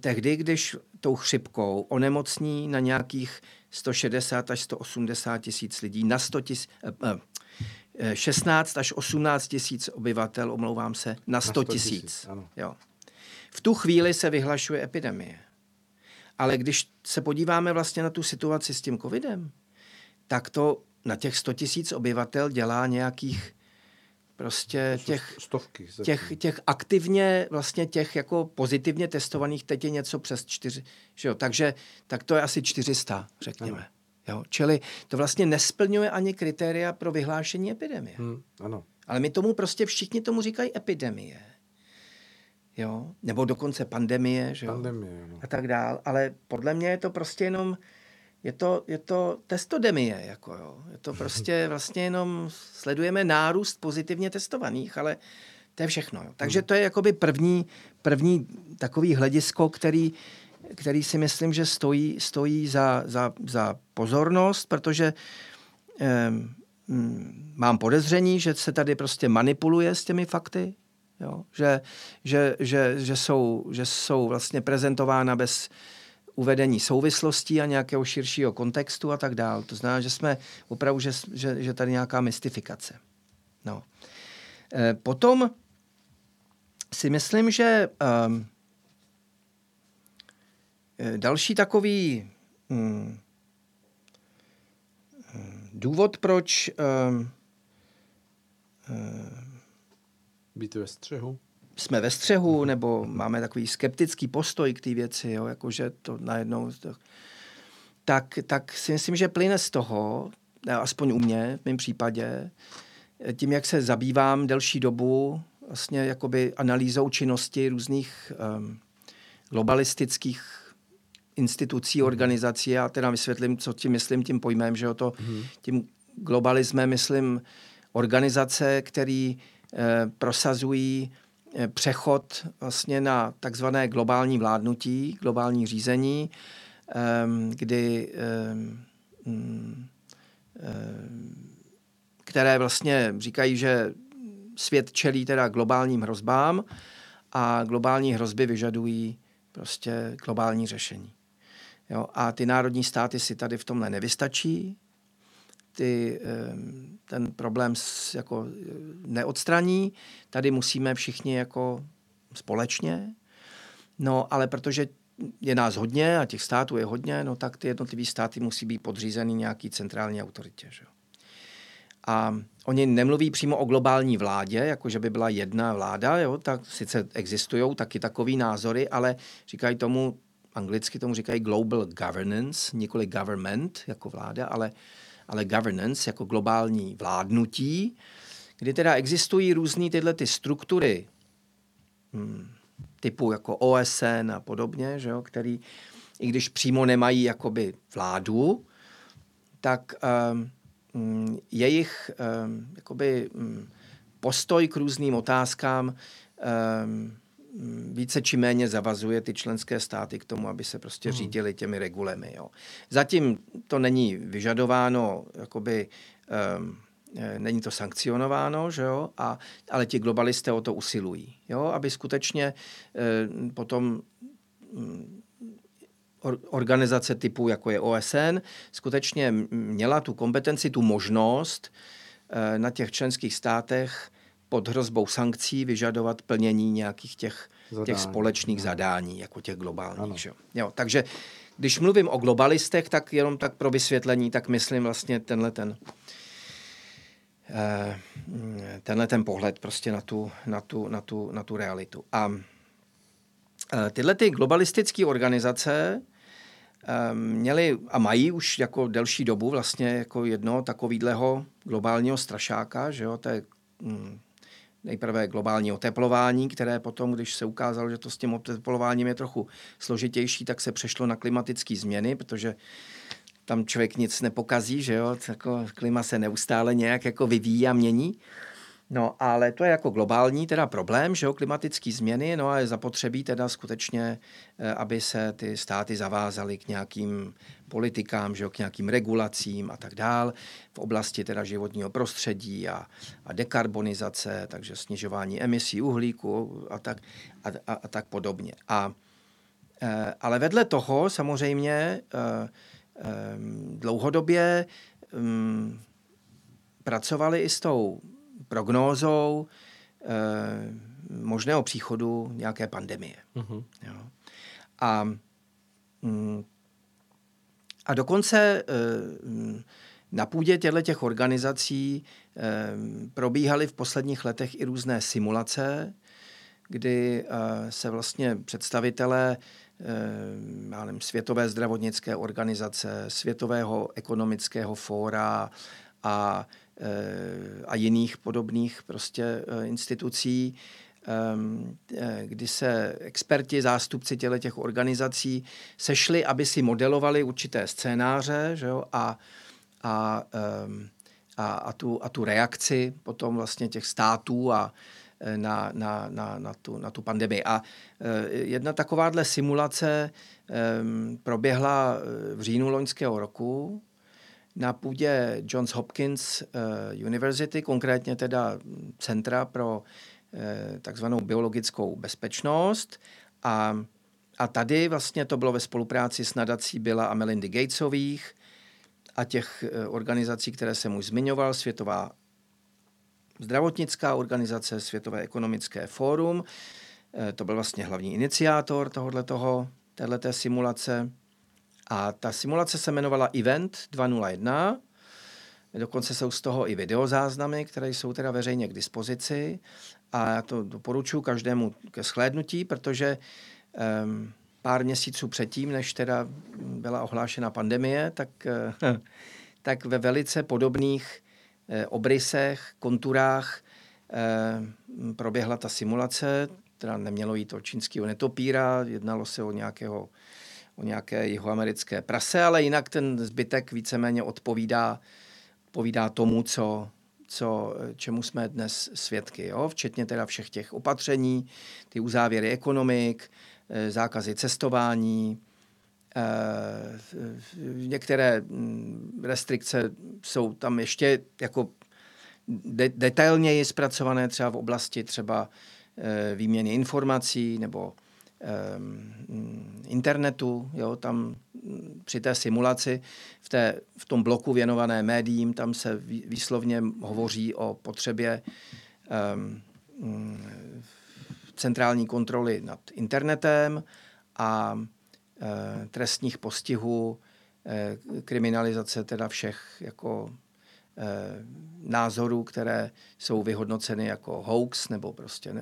tehdy, když tou chřipkou onemocní na nějakých 160 až 180 tisíc lidí, na 100 tisíc, eh, 16 eh, až 18 tisíc obyvatel, omlouvám se, na 100 tisíc. Jo. V tu chvíli se vyhlašuje epidemie. Ale když se podíváme vlastně na tu situaci s tím covidem, tak to na těch 100 tisíc obyvatel dělá nějakých prostě těch, stovky, těch, těch aktivně, vlastně těch jako pozitivně testovaných, teď je něco přes čtyři, že jo, takže tak to je asi 400, řekněme. Jo, čili to vlastně nesplňuje ani kritéria pro vyhlášení epidemie. Hmm, ano. Ale my tomu prostě všichni tomu říkají epidemie jo? nebo dokonce pandemie, že jo? Pandemie, no. a tak dál. Ale podle mě je to prostě jenom, je to, je to testodemie, jako jo. Je to prostě vlastně jenom, sledujeme nárůst pozitivně testovaných, ale To je všechno. Jo. Takže to je jakoby první, první takový hledisko, který, který si myslím, že stojí, stojí za, za, za pozornost, protože eh, mám podezření, že se tady prostě manipuluje s těmi fakty, jo? Že, že, že, že, jsou, že jsou vlastně prezentována bez uvedení souvislostí a nějakého širšího kontextu a tak dále. To znamená, že jsme opravdu, že, že, že tady nějaká mystifikace. No. E, potom si myslím, že um, další takový um, důvod, proč um, být ve střehu? Jsme ve střehu, nebo máme takový skeptický postoj k té věci, jo, jakože to najednou... To, tak, tak si myslím, že plyne z toho, aspoň u mě, v mém případě, tím, jak se zabývám delší dobu vlastně jakoby analýzou činnosti různých um, globalistických institucí, mhm. organizací. Já teda vysvětlím, co tím myslím tím pojmem, že jo, to mm. tím globalismem myslím organizace, které eh, prosazují eh, přechod vlastně na takzvané globální vládnutí, globální řízení, eh, kdy eh, eh, které vlastně říkají, že svět čelí teda globálním hrozbám a globální hrozby vyžadují prostě globální řešení. Jo? A ty národní státy si tady v tomhle nevystačí, ty, ten problém jako neodstraní, tady musíme všichni jako společně, no ale protože je nás hodně a těch států je hodně, no tak ty jednotlivé státy musí být podřízeny nějaký centrální autoritě. Že? A oni nemluví přímo o globální vládě, jako že by byla jedna vláda, jo, tak sice existují taky takové názory, ale říkají tomu, anglicky tomu říkají global governance, nikoli government jako vláda, ale, ale governance jako globální vládnutí, kdy teda existují různé tyhle ty struktury hmm, typu jako OSN a podobně, že jo, který i když přímo nemají jakoby vládu, tak um, jejich ehm, jakoby, mm, postoj k různým otázkám mm, více či méně zavazuje ty členské státy k tomu, aby se prostě hmm. řídili těmi regulemi. Jo. Zatím to není vyžadováno, jakoby, um, není to sankcionováno, že jo? A, ale ti globalisté o to usilují, jo? aby skutečně um, potom um, organizace typu, jako je OSN, skutečně měla tu kompetenci, tu možnost eh, na těch členských státech pod hrozbou sankcí vyžadovat plnění nějakých těch, zadání. těch společných no. zadání, jako těch globálních. Že? Jo, takže když mluvím o globalistech, tak jenom tak pro vysvětlení, tak myslím vlastně tenhle ten eh, tenhle ten pohled prostě na tu, na tu, na tu, na tu realitu. A eh, tyhle ty globalistické organizace Ehm, měli a mají už jako delší dobu vlastně jako jedno takovýhleho globálního strašáka, že jo, to je hm, nejprve globální oteplování, které potom, když se ukázalo, že to s tím oteplováním je trochu složitější, tak se přešlo na klimatické změny, protože tam člověk nic nepokazí, že jo, jako klima se neustále nějak jako vyvíjí a mění. No, ale to je jako globální teda problém, že jo, klimatické změny, no a je zapotřebí teda skutečně, eh, aby se ty státy zavázaly k nějakým politikám, že jo, k nějakým regulacím a tak dál v oblasti teda životního prostředí a, a dekarbonizace, takže snižování emisí uhlíku a tak, a, a, a tak podobně. A, eh, ale vedle toho samozřejmě eh, dlouhodobě mm, pracovali i s tou prognózou eh, možného příchodu nějaké pandemie. Uh-huh. Jo. A, mm, a dokonce eh, na půdě těchto těch organizací eh, probíhaly v posledních letech i různé simulace, kdy se vlastně představitelé eh, nevím, Světové zdravotnické organizace, Světového ekonomického fóra a a jiných podobných prostě eh, institucí, ehm, eh, kdy se experti, zástupci těle těch organizací sešli, aby si modelovali určité scénáře že jo, a, a, ehm, a, a, tu, a tu reakci potom vlastně těch států a, na, na, na, na, tu, na tu pandemii. A jedna takováhle simulace proběhla v říjnu loňského roku na půdě Johns Hopkins University, konkrétně teda Centra pro takzvanou biologickou bezpečnost. A, a tady vlastně to bylo ve spolupráci s nadací Billa a Melindy Gatesových a těch organizací, které jsem už zmiňoval, Světová zdravotnická organizace, Světové ekonomické fórum. Eh, to byl vlastně hlavní iniciátor tohoto, téhleté simulace. A ta simulace se jmenovala Event 201. Dokonce jsou z toho i videozáznamy, které jsou teda veřejně k dispozici. A já to doporučuji každému ke shlédnutí, protože um, pár měsíců předtím, než teda byla ohlášena pandemie, tak, uh, tak ve velice podobných Eh, obrysech, konturách eh, proběhla ta simulace, teda nemělo jít o čínského netopíra, jednalo se o nějakého o nějaké jihoamerické prase, ale jinak ten zbytek víceméně odpovídá, odpovídá tomu, co, co, čemu jsme dnes svědky, jo? včetně teda všech těch opatření, ty uzávěry ekonomik, eh, zákazy cestování, Eh, některé mm, restrikce jsou tam ještě jako de- detailněji zpracované třeba v oblasti třeba eh, výměny informací nebo internetu, jo, tam při té simulaci, v, té, v tom bloku věnované médiím, tam se výslovně hovoří o potřebě um, centrální kontroly nad internetem a Eh, trestních postihů, eh, kriminalizace teda všech jako názorů, které jsou vyhodnoceny jako hoax nebo prostě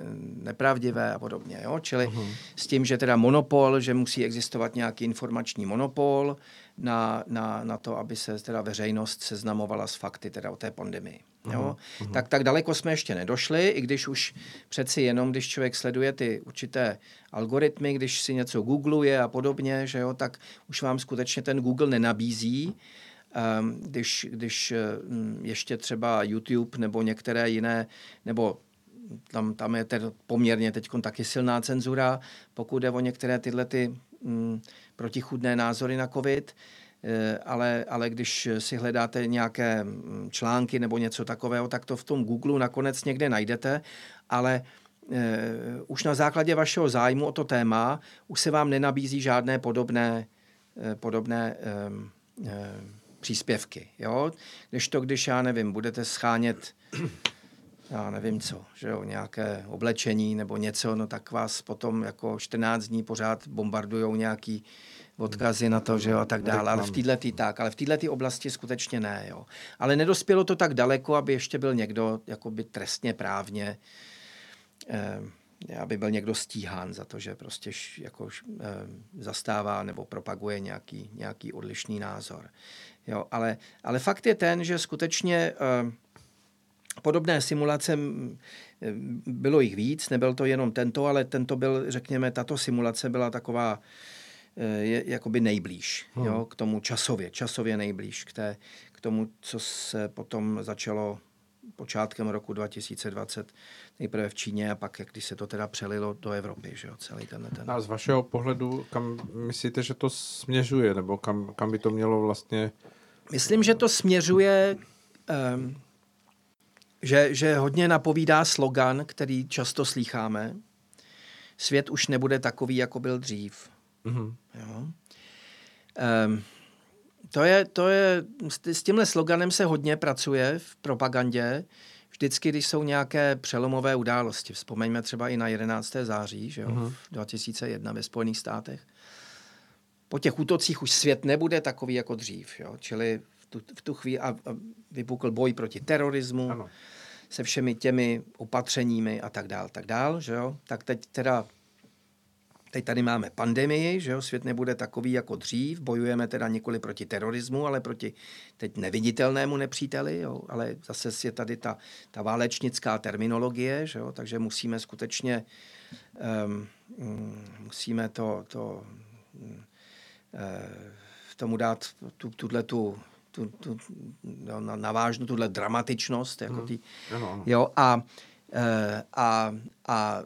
nepravdivé a podobně. Jo? Čili uh-huh. s tím, že teda monopol, že musí existovat nějaký informační monopol na, na, na to, aby se teda veřejnost seznamovala s fakty teda o té pandemii. Jo? Uh-huh. Tak, tak daleko jsme ještě nedošli, i když už přeci jenom, když člověk sleduje ty určité algoritmy, když si něco googluje a podobně, že jo, tak už vám skutečně ten Google nenabízí, um, když, když um, ještě třeba YouTube nebo některé jiné, nebo tam, tam je tedy poměrně teď taky silná cenzura, pokud jde o některé tyhle ty um, protichudné názory na COVID, Eh, ale, ale když si hledáte nějaké mm, články nebo něco takového, tak to v tom Google nakonec někde najdete, ale uh, už na základě vašeho zájmu o to téma už se vám nenabízí žádné podobné, podobné um, uh, příspěvky. Jo? Když to, když já nevím, budete schánět já nevím co, že jo, nějaké oblečení nebo něco, no tak vás potom jako 14 dní pořád bombardují nějaký odkazy na to, že jo, a tak dále. Ale v této tak, ale v této oblasti skutečně ne, jo. Ale nedospělo to tak daleko, aby ještě byl někdo jakoby trestně právně eh, aby byl někdo stíhán za to, že prostě jako eh, zastává nebo propaguje nějaký, nějaký odlišný názor. Jo, ale, ale fakt je ten, že skutečně eh, podobné simulace bylo jich víc, nebyl to jenom tento, ale tento byl, řekněme, tato simulace byla taková je jakoby nejblíž hmm. jo, k tomu časově, časově nejblíž k, té, k tomu, co se potom začalo počátkem roku 2020 nejprve v Číně a pak, když se to teda přelilo do Evropy, že jo, celý ten, ten... A z vašeho pohledu, kam myslíte, že to směřuje, nebo kam, kam by to mělo vlastně... Myslím, že to směřuje, um, že, že hodně napovídá slogan, který často slýcháme. Svět už nebude takový, jako byl dřív. Mm-hmm. Jo. Um, to je, to je, s tímhle sloganem se hodně pracuje v propagandě. Vždycky, když jsou nějaké přelomové události, vzpomeňme třeba i na 11. září, že jo, mm-hmm. 2001 ve Spojených státech. Po těch útocích už svět nebude takový jako dřív, jo? čili v tu, v tu chvíli a, a vypukl boj proti terorismu ano. se všemi těmi opatřeními a tak dál, tak dál, že jo? Tak teď teda Teď tady máme pandemii, že jo, svět nebude takový jako dřív, bojujeme teda nikoli proti terorismu, ale proti teď neviditelnému nepříteli, jo, ale zase je tady ta, ta válečnická terminologie, že jo, takže musíme skutečně um, musíme to, to um, tomu dát tu, tuhle tu, tu, tu no, na, navážnu tuhle dramatičnost. Jako tý, ano, ano. Jo, a a, a, a, a,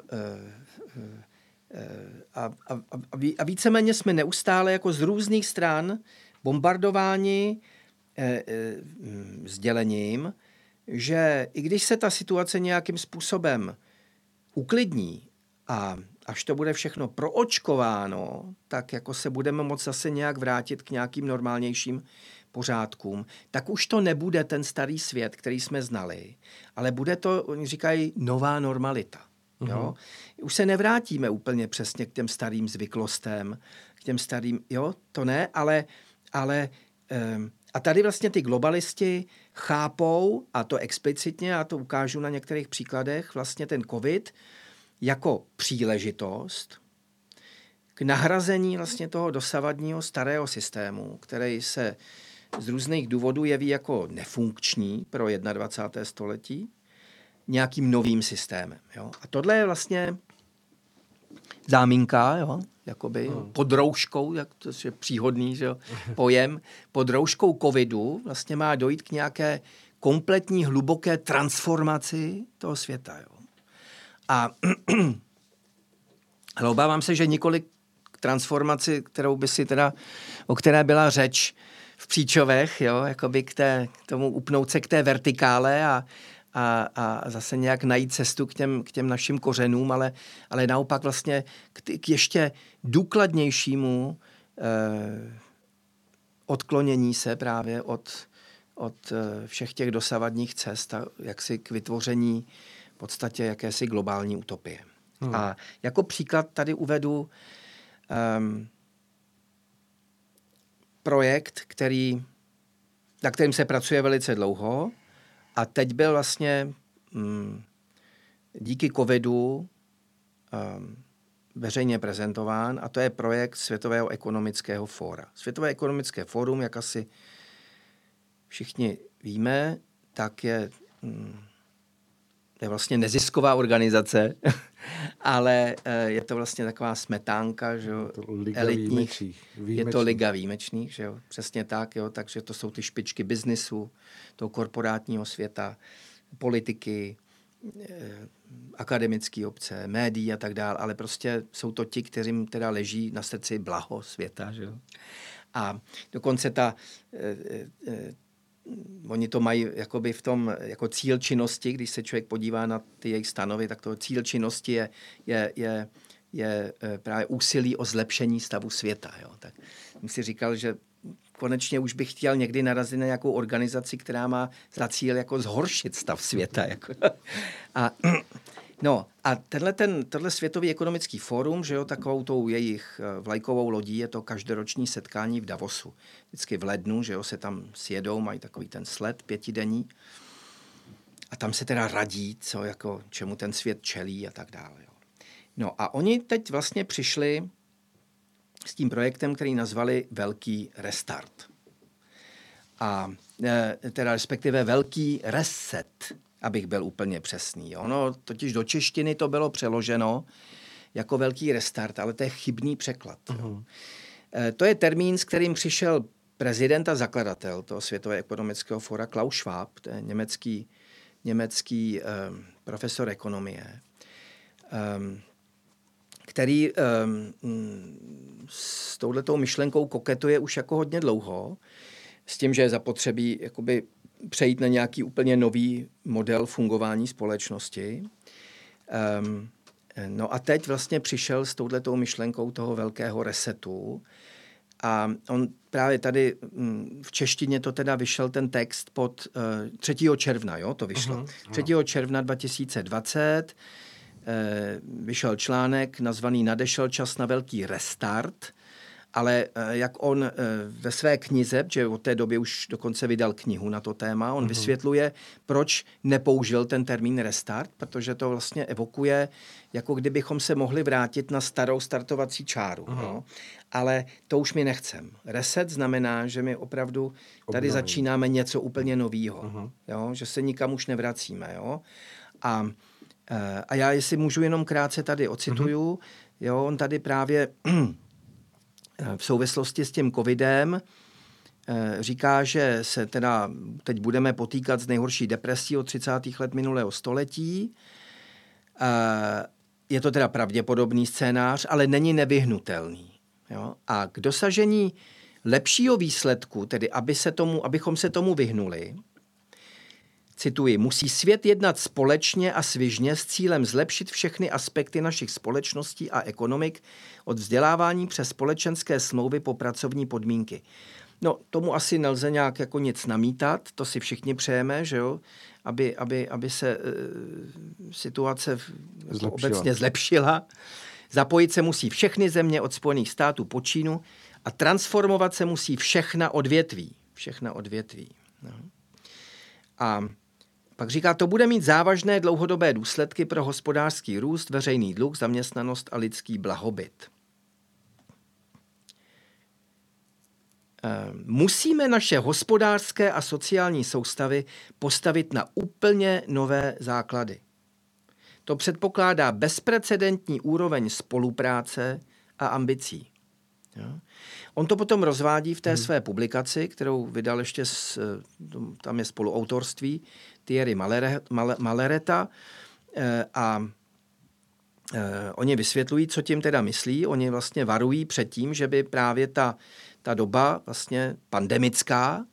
a víceméně jsme neustále jako z různých stran bombardováni sdělením, že i když se ta situace nějakým způsobem uklidní a až to bude všechno proočkováno, tak jako se budeme moct zase nějak vrátit k nějakým normálnějším pořádkům, tak už to nebude ten starý svět, který jsme znali, ale bude to, oni říkají, nová normalita. Uh-huh. Jo? Už se nevrátíme úplně přesně k těm starým zvyklostem, k těm starým, jo, to ne, ale, ale um, a tady vlastně ty globalisti chápou, a to explicitně, já to ukážu na některých příkladech, vlastně ten COVID jako příležitost k nahrazení vlastně toho dosavadního starého systému, který se z různých důvodů jeví jako nefunkční pro 21. století, nějakým novým systémem. Jo? A tohle je vlastně záminka, jo? jakoby hmm. pod rouškou, jak to je příhodný že jo? pojem, pod rouškou covidu vlastně má dojít k nějaké kompletní hluboké transformaci toho světa. Jo? A ale obávám se, že několik transformaci, kterou by si teda, o které byla řeč v příčovech, jo, jakoby k, té, k tomu upnout se k té vertikále a, a, a zase nějak najít cestu k těm, k těm našim kořenům, ale, ale naopak vlastně k, k ještě důkladnějšímu eh, odklonění se právě od, od eh, všech těch dosavadních cest a jaksi k vytvoření v podstatě jakési globální utopie. Hmm. A jako příklad tady uvedu um, projekt, který, na kterým se pracuje velice dlouho a teď byl vlastně um, díky covidu um, veřejně prezentován a to je projekt Světového ekonomického fóra. Světové ekonomické fórum, jak asi všichni víme, tak je je vlastně nezisková organizace, ale eh, je to vlastně taková smetánka, že jo, elitních. Výjimečných. Je to liga výjimečných, že jo, přesně tak, jo, takže to jsou ty špičky biznisu, toho korporátního světa, politiky, eh, akademické obce, médií a tak dále, ale prostě jsou to ti, kterým teda leží na srdci blaho světa, že jo. A dokonce ta, eh, oni to mají jakoby v tom jako cíl činnosti, když se člověk podívá na ty jejich stanovy, tak to cíl činnosti je, je, je, je eh, právě úsilí o zlepšení stavu světa. Jo. Tak jsem si říkal, že konečně už bych chtěl někdy narazit na nějakou organizaci, která má za cíl jako zhoršit stav světa. Jako. A No a tenhle, ten, tenhle Světový ekonomický fórum, že jo, takovou tou jejich eh, vlajkovou lodí je to každoroční setkání v Davosu. Vždycky v lednu, že jo, se tam sjedou, mají takový ten sled pětidenní. A tam se teda radí, co jako, čemu ten svět čelí a tak dále. Jo. No a oni teď vlastně přišli s tím projektem, který nazvali Velký restart. A e, teda respektive Velký reset abych byl úplně přesný. Ono totiž do češtiny to bylo přeloženo jako velký restart, ale to je chybný překlad. Uh-huh. To je termín, s kterým přišel prezident a zakladatel toho Světového ekonomického fora Klaus Schwab, to je německý, německý um, profesor ekonomie, um, který um, s touhletou myšlenkou koketuje už jako hodně dlouho, s tím, že je zapotřebí jakoby přejít na nějaký úplně nový model fungování společnosti. Um, no a teď vlastně přišel s touhletou myšlenkou toho velkého resetu a on právě tady mm, v češtině to teda vyšel ten text pod uh, 3. června, jo, to vyšlo. Uh-huh, 3. června 2020 uh, vyšel článek nazvaný Nadešel čas na velký restart – ale eh, jak on eh, ve své knize, že od té doby už dokonce vydal knihu na to téma, on mm-hmm. vysvětluje, proč nepoužil ten termín restart, protože to vlastně evokuje, jako kdybychom se mohli vrátit na starou startovací čáru. Mm-hmm. No. Ale to už mi nechcem. Reset znamená, že my opravdu tady Obnovím. začínáme něco úplně nového. Mm-hmm. Jo? Že se nikam už nevracíme. Jo? A, eh, a já, jestli můžu jenom krátce tady ocituju, mm-hmm. jo, on tady právě v souvislosti s tím covidem eh, říká, že se teda teď budeme potýkat s nejhorší depresí od 30. let minulého století Je to teda pravděpodobný scénář, ale není nevyhnutelný. Jo? A k dosažení lepšího výsledku, tedy aby se tomu, abychom se tomu vyhnuli, cituji, musí svět jednat společně a svižně s cílem zlepšit všechny aspekty našich společností a ekonomik od vzdělávání přes společenské smlouvy po pracovní podmínky. No, tomu asi nelze nějak jako nic namítat, to si všichni přejeme, že jo, aby, aby, aby se e, situace zlepšila. obecně zlepšila. Zapojit se musí všechny země od Spojených států po Čínu a transformovat se musí všechna odvětví. Všechna odvětví. No. A pak říká, to bude mít závažné dlouhodobé důsledky pro hospodářský růst, veřejný dluh, zaměstnanost a lidský blahobyt. Ehm, musíme naše hospodářské a sociální soustavy postavit na úplně nové základy. To předpokládá bezprecedentní úroveň spolupráce a ambicí. Jo? On to potom rozvádí v té hmm. své publikaci, kterou vydal ještě, s, tam je spoluautorství, Thierry Malereta eh, a eh, oni vysvětlují, co tím teda myslí. Oni vlastně varují před tím, že by právě ta, ta doba vlastně pandemická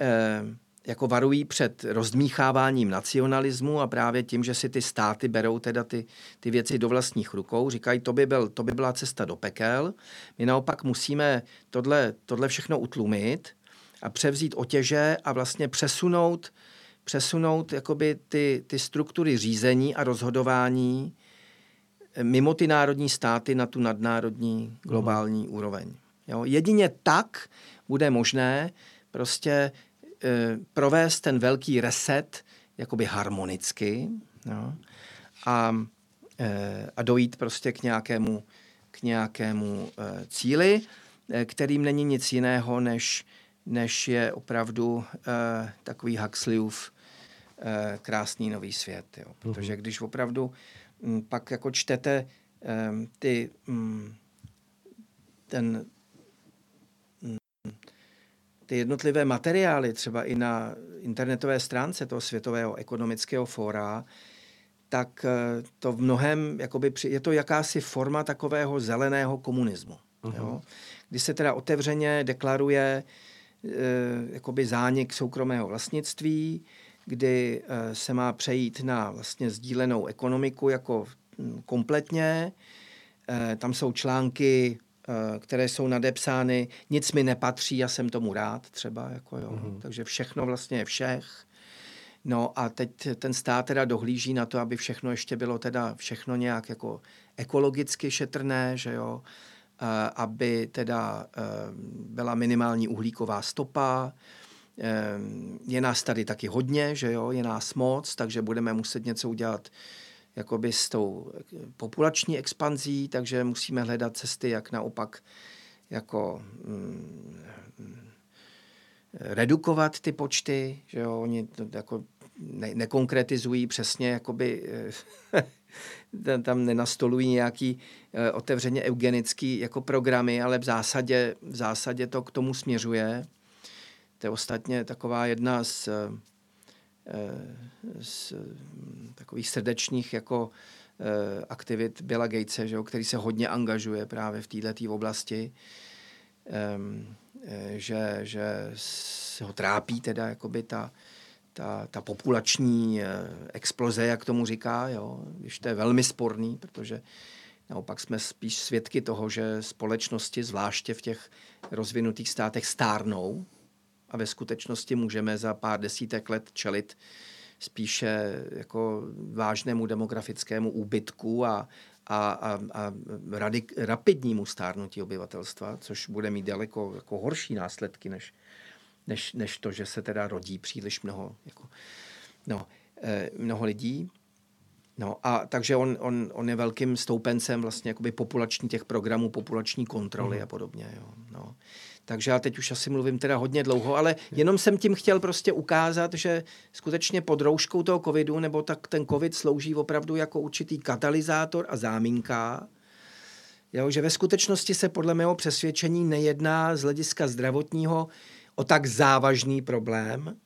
eh, jako varují před rozdmícháváním nacionalismu a právě tím, že si ty státy berou teda ty, ty věci do vlastních rukou. Říkají, to by, byl, to by byla cesta do pekel. My naopak musíme tohle, tohle všechno utlumit a převzít otěže a vlastně přesunout, přesunout jakoby ty, ty struktury řízení a rozhodování mimo ty národní státy na tu nadnárodní globální mm. úroveň. Jo? Jedině tak bude možné prostě e, provést ten velký reset jakoby harmonicky jo? A, e, a dojít prostě k nějakému, k nějakému e, cíli, e, kterým není nic jiného, než, než je opravdu e, takový Huxleyův krásný nový svět. Jo? Protože mhm. když opravdu m, pak jako čtete e, ty, m, ten, ty jednotlivé materiály, třeba i na internetové stránce toho Světového ekonomického fóra, tak eh, to v mnohem, jakoby, je to jakási forma takového zeleného komunismu. Uh-huh. Jo? Kdy se teda otevřeně deklaruje e, jakoby zánik soukromého vlastnictví, kdy e, se má přejít na vlastně sdílenou ekonomiku jako hm, kompletně. E, tam jsou články Eh, které jsou nadepsány, nic mi nepatří, já jsem tomu rád třeba, jako jo. Mm-hmm. takže všechno vlastně je všech. No a teď ten stát teda dohlíží na to, aby všechno ještě bylo teda všechno nějak jako ekologicky šetrné, že jo, eh, aby teda eh, byla minimální uhlíková stopa, je nás tady taky hodně, že jo, je nás moc, takže budeme muset něco udělat jakoby s tou populační expanzí, takže musíme hledat cesty, jak naopak jako mm, redukovat ty počty, že jo, oni to jako ne, nekonkretizují přesně, jakoby tam nenastolují nějaký uh, otevřeně eugenický jako programy, ale v zásadě, v zásadě to k tomu směřuje. To je ostatně taková jedna z uh, z hm, takových srdečních jako eh, aktivit Billa Gatese, že, který se hodně angažuje právě v této oblasti, eh, že, že se ho trápí teda jakoby ta, ta, ta populační eh, exploze, jak tomu říká, jo, když to je velmi sporný, protože naopak jsme spíš svědky toho, že společnosti, zvláště v těch rozvinutých státech, stárnou, a ve skutečnosti můžeme za pár desítek let čelit spíše jako vážnému demografickému úbytku a, a, a, a radik, rapidnímu stárnutí obyvatelstva, což bude mít daleko jako horší následky, než, než, než to, že se teda rodí příliš mnoho, jako, no, eh, mnoho lidí. No a takže on, on, on je velkým stoupencem vlastně jakoby populační těch programů, populační kontroly mm. a podobně. Jo. No. Takže já teď už asi mluvím teda hodně dlouho, ale jenom jsem tím chtěl prostě ukázat, že skutečně pod rouškou toho covidu, nebo tak ten covid slouží opravdu jako určitý katalyzátor a záminka, jo, že ve skutečnosti se podle mého přesvědčení nejedná z hlediska zdravotního o tak závažný problém,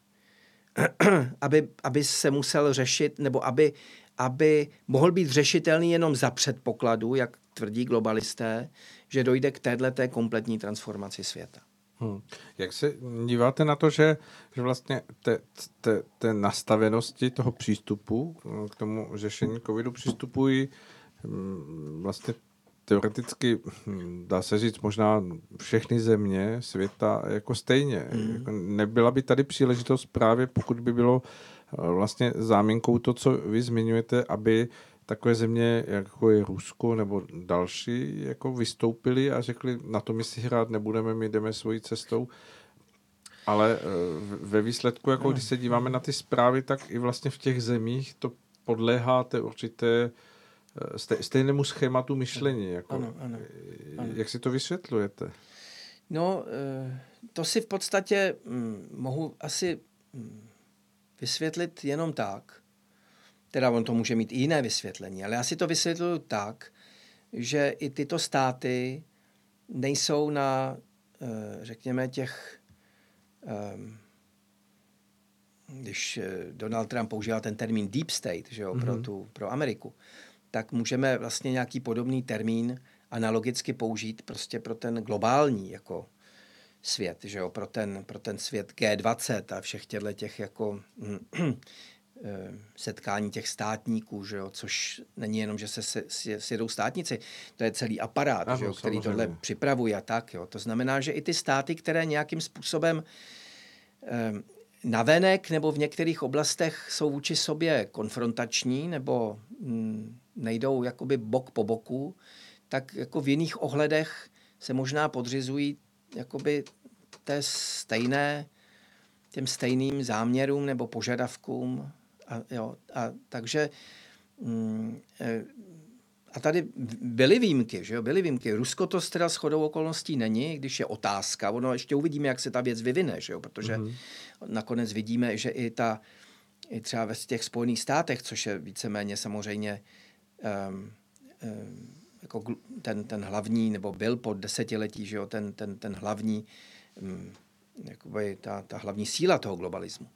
aby, aby se musel řešit, nebo aby, aby mohl být řešitelný jenom za předpokladu, jak tvrdí globalisté, že dojde k této kompletní transformaci světa. Hmm. Jak se díváte na to, že, že vlastně té, té, té nastavenosti toho přístupu k tomu řešení covidu přistupují hm, vlastně teoreticky, hm, dá se říct, možná všechny země světa jako stejně. Mm. Jako nebyla by tady příležitost právě, pokud by bylo eh, vlastně záminkou to, co vy zmiňujete, aby takové země, jako je Rusko nebo další, jako vystoupili a řekli, na to my si hrát nebudeme, my jdeme svojí cestou. Ale eh, ve výsledku, jako když se díváme na ty zprávy, tak i vlastně v těch zemích to podléhá té určité eh, stejnému schématu myšlení. Jako, ano, ano, ano. Jak si to vysvětlujete? No, eh, to si v podstatě hm, mohu asi hm, vysvětlit jenom tak, Teda on to může mít i jiné vysvětlení, ale já si to vysvětluju tak, že i tyto státy nejsou na, eh, řekněme, těch, ehm, když eh, Donald Trump používá ten termín deep state že jo, mm-hmm. pro, mhm. tu, pro Ameriku, tak můžeme vlastně nějaký podobný termín analogicky použít prostě pro ten globální jako svět, že jo, pro ten, pro ten svět G20 a všech těchto těch jako setkání těch státníků, že jo, což není jenom, že se, se sjedou státníci, to je celý aparát, ano, že jo, který tohle připravuje a tak. Jo. To znamená, že i ty státy, které nějakým způsobem eh, navenek nebo v některých oblastech jsou vůči sobě konfrontační nebo hm, nejdou jakoby bok po boku, tak jako v jiných ohledech se možná podřizují jakoby té stejné, těm stejným záměrům nebo požadavkům a, jo, a takže mm, e, a tady byly výjimky, že jo, byly výjimky. Rusko to teda shodou okolností není, když je otázka. Ono ještě uvidíme, jak se ta věc vyvine, že jo, protože mm-hmm. nakonec vidíme, že i ta, i třeba ve těch Spojených státech, což je víceméně samozřejmě um, um, jako ten, ten hlavní, nebo byl po desetiletí, že jo, ten, ten, ten hlavní, um, jakoby ta, ta hlavní síla toho globalismu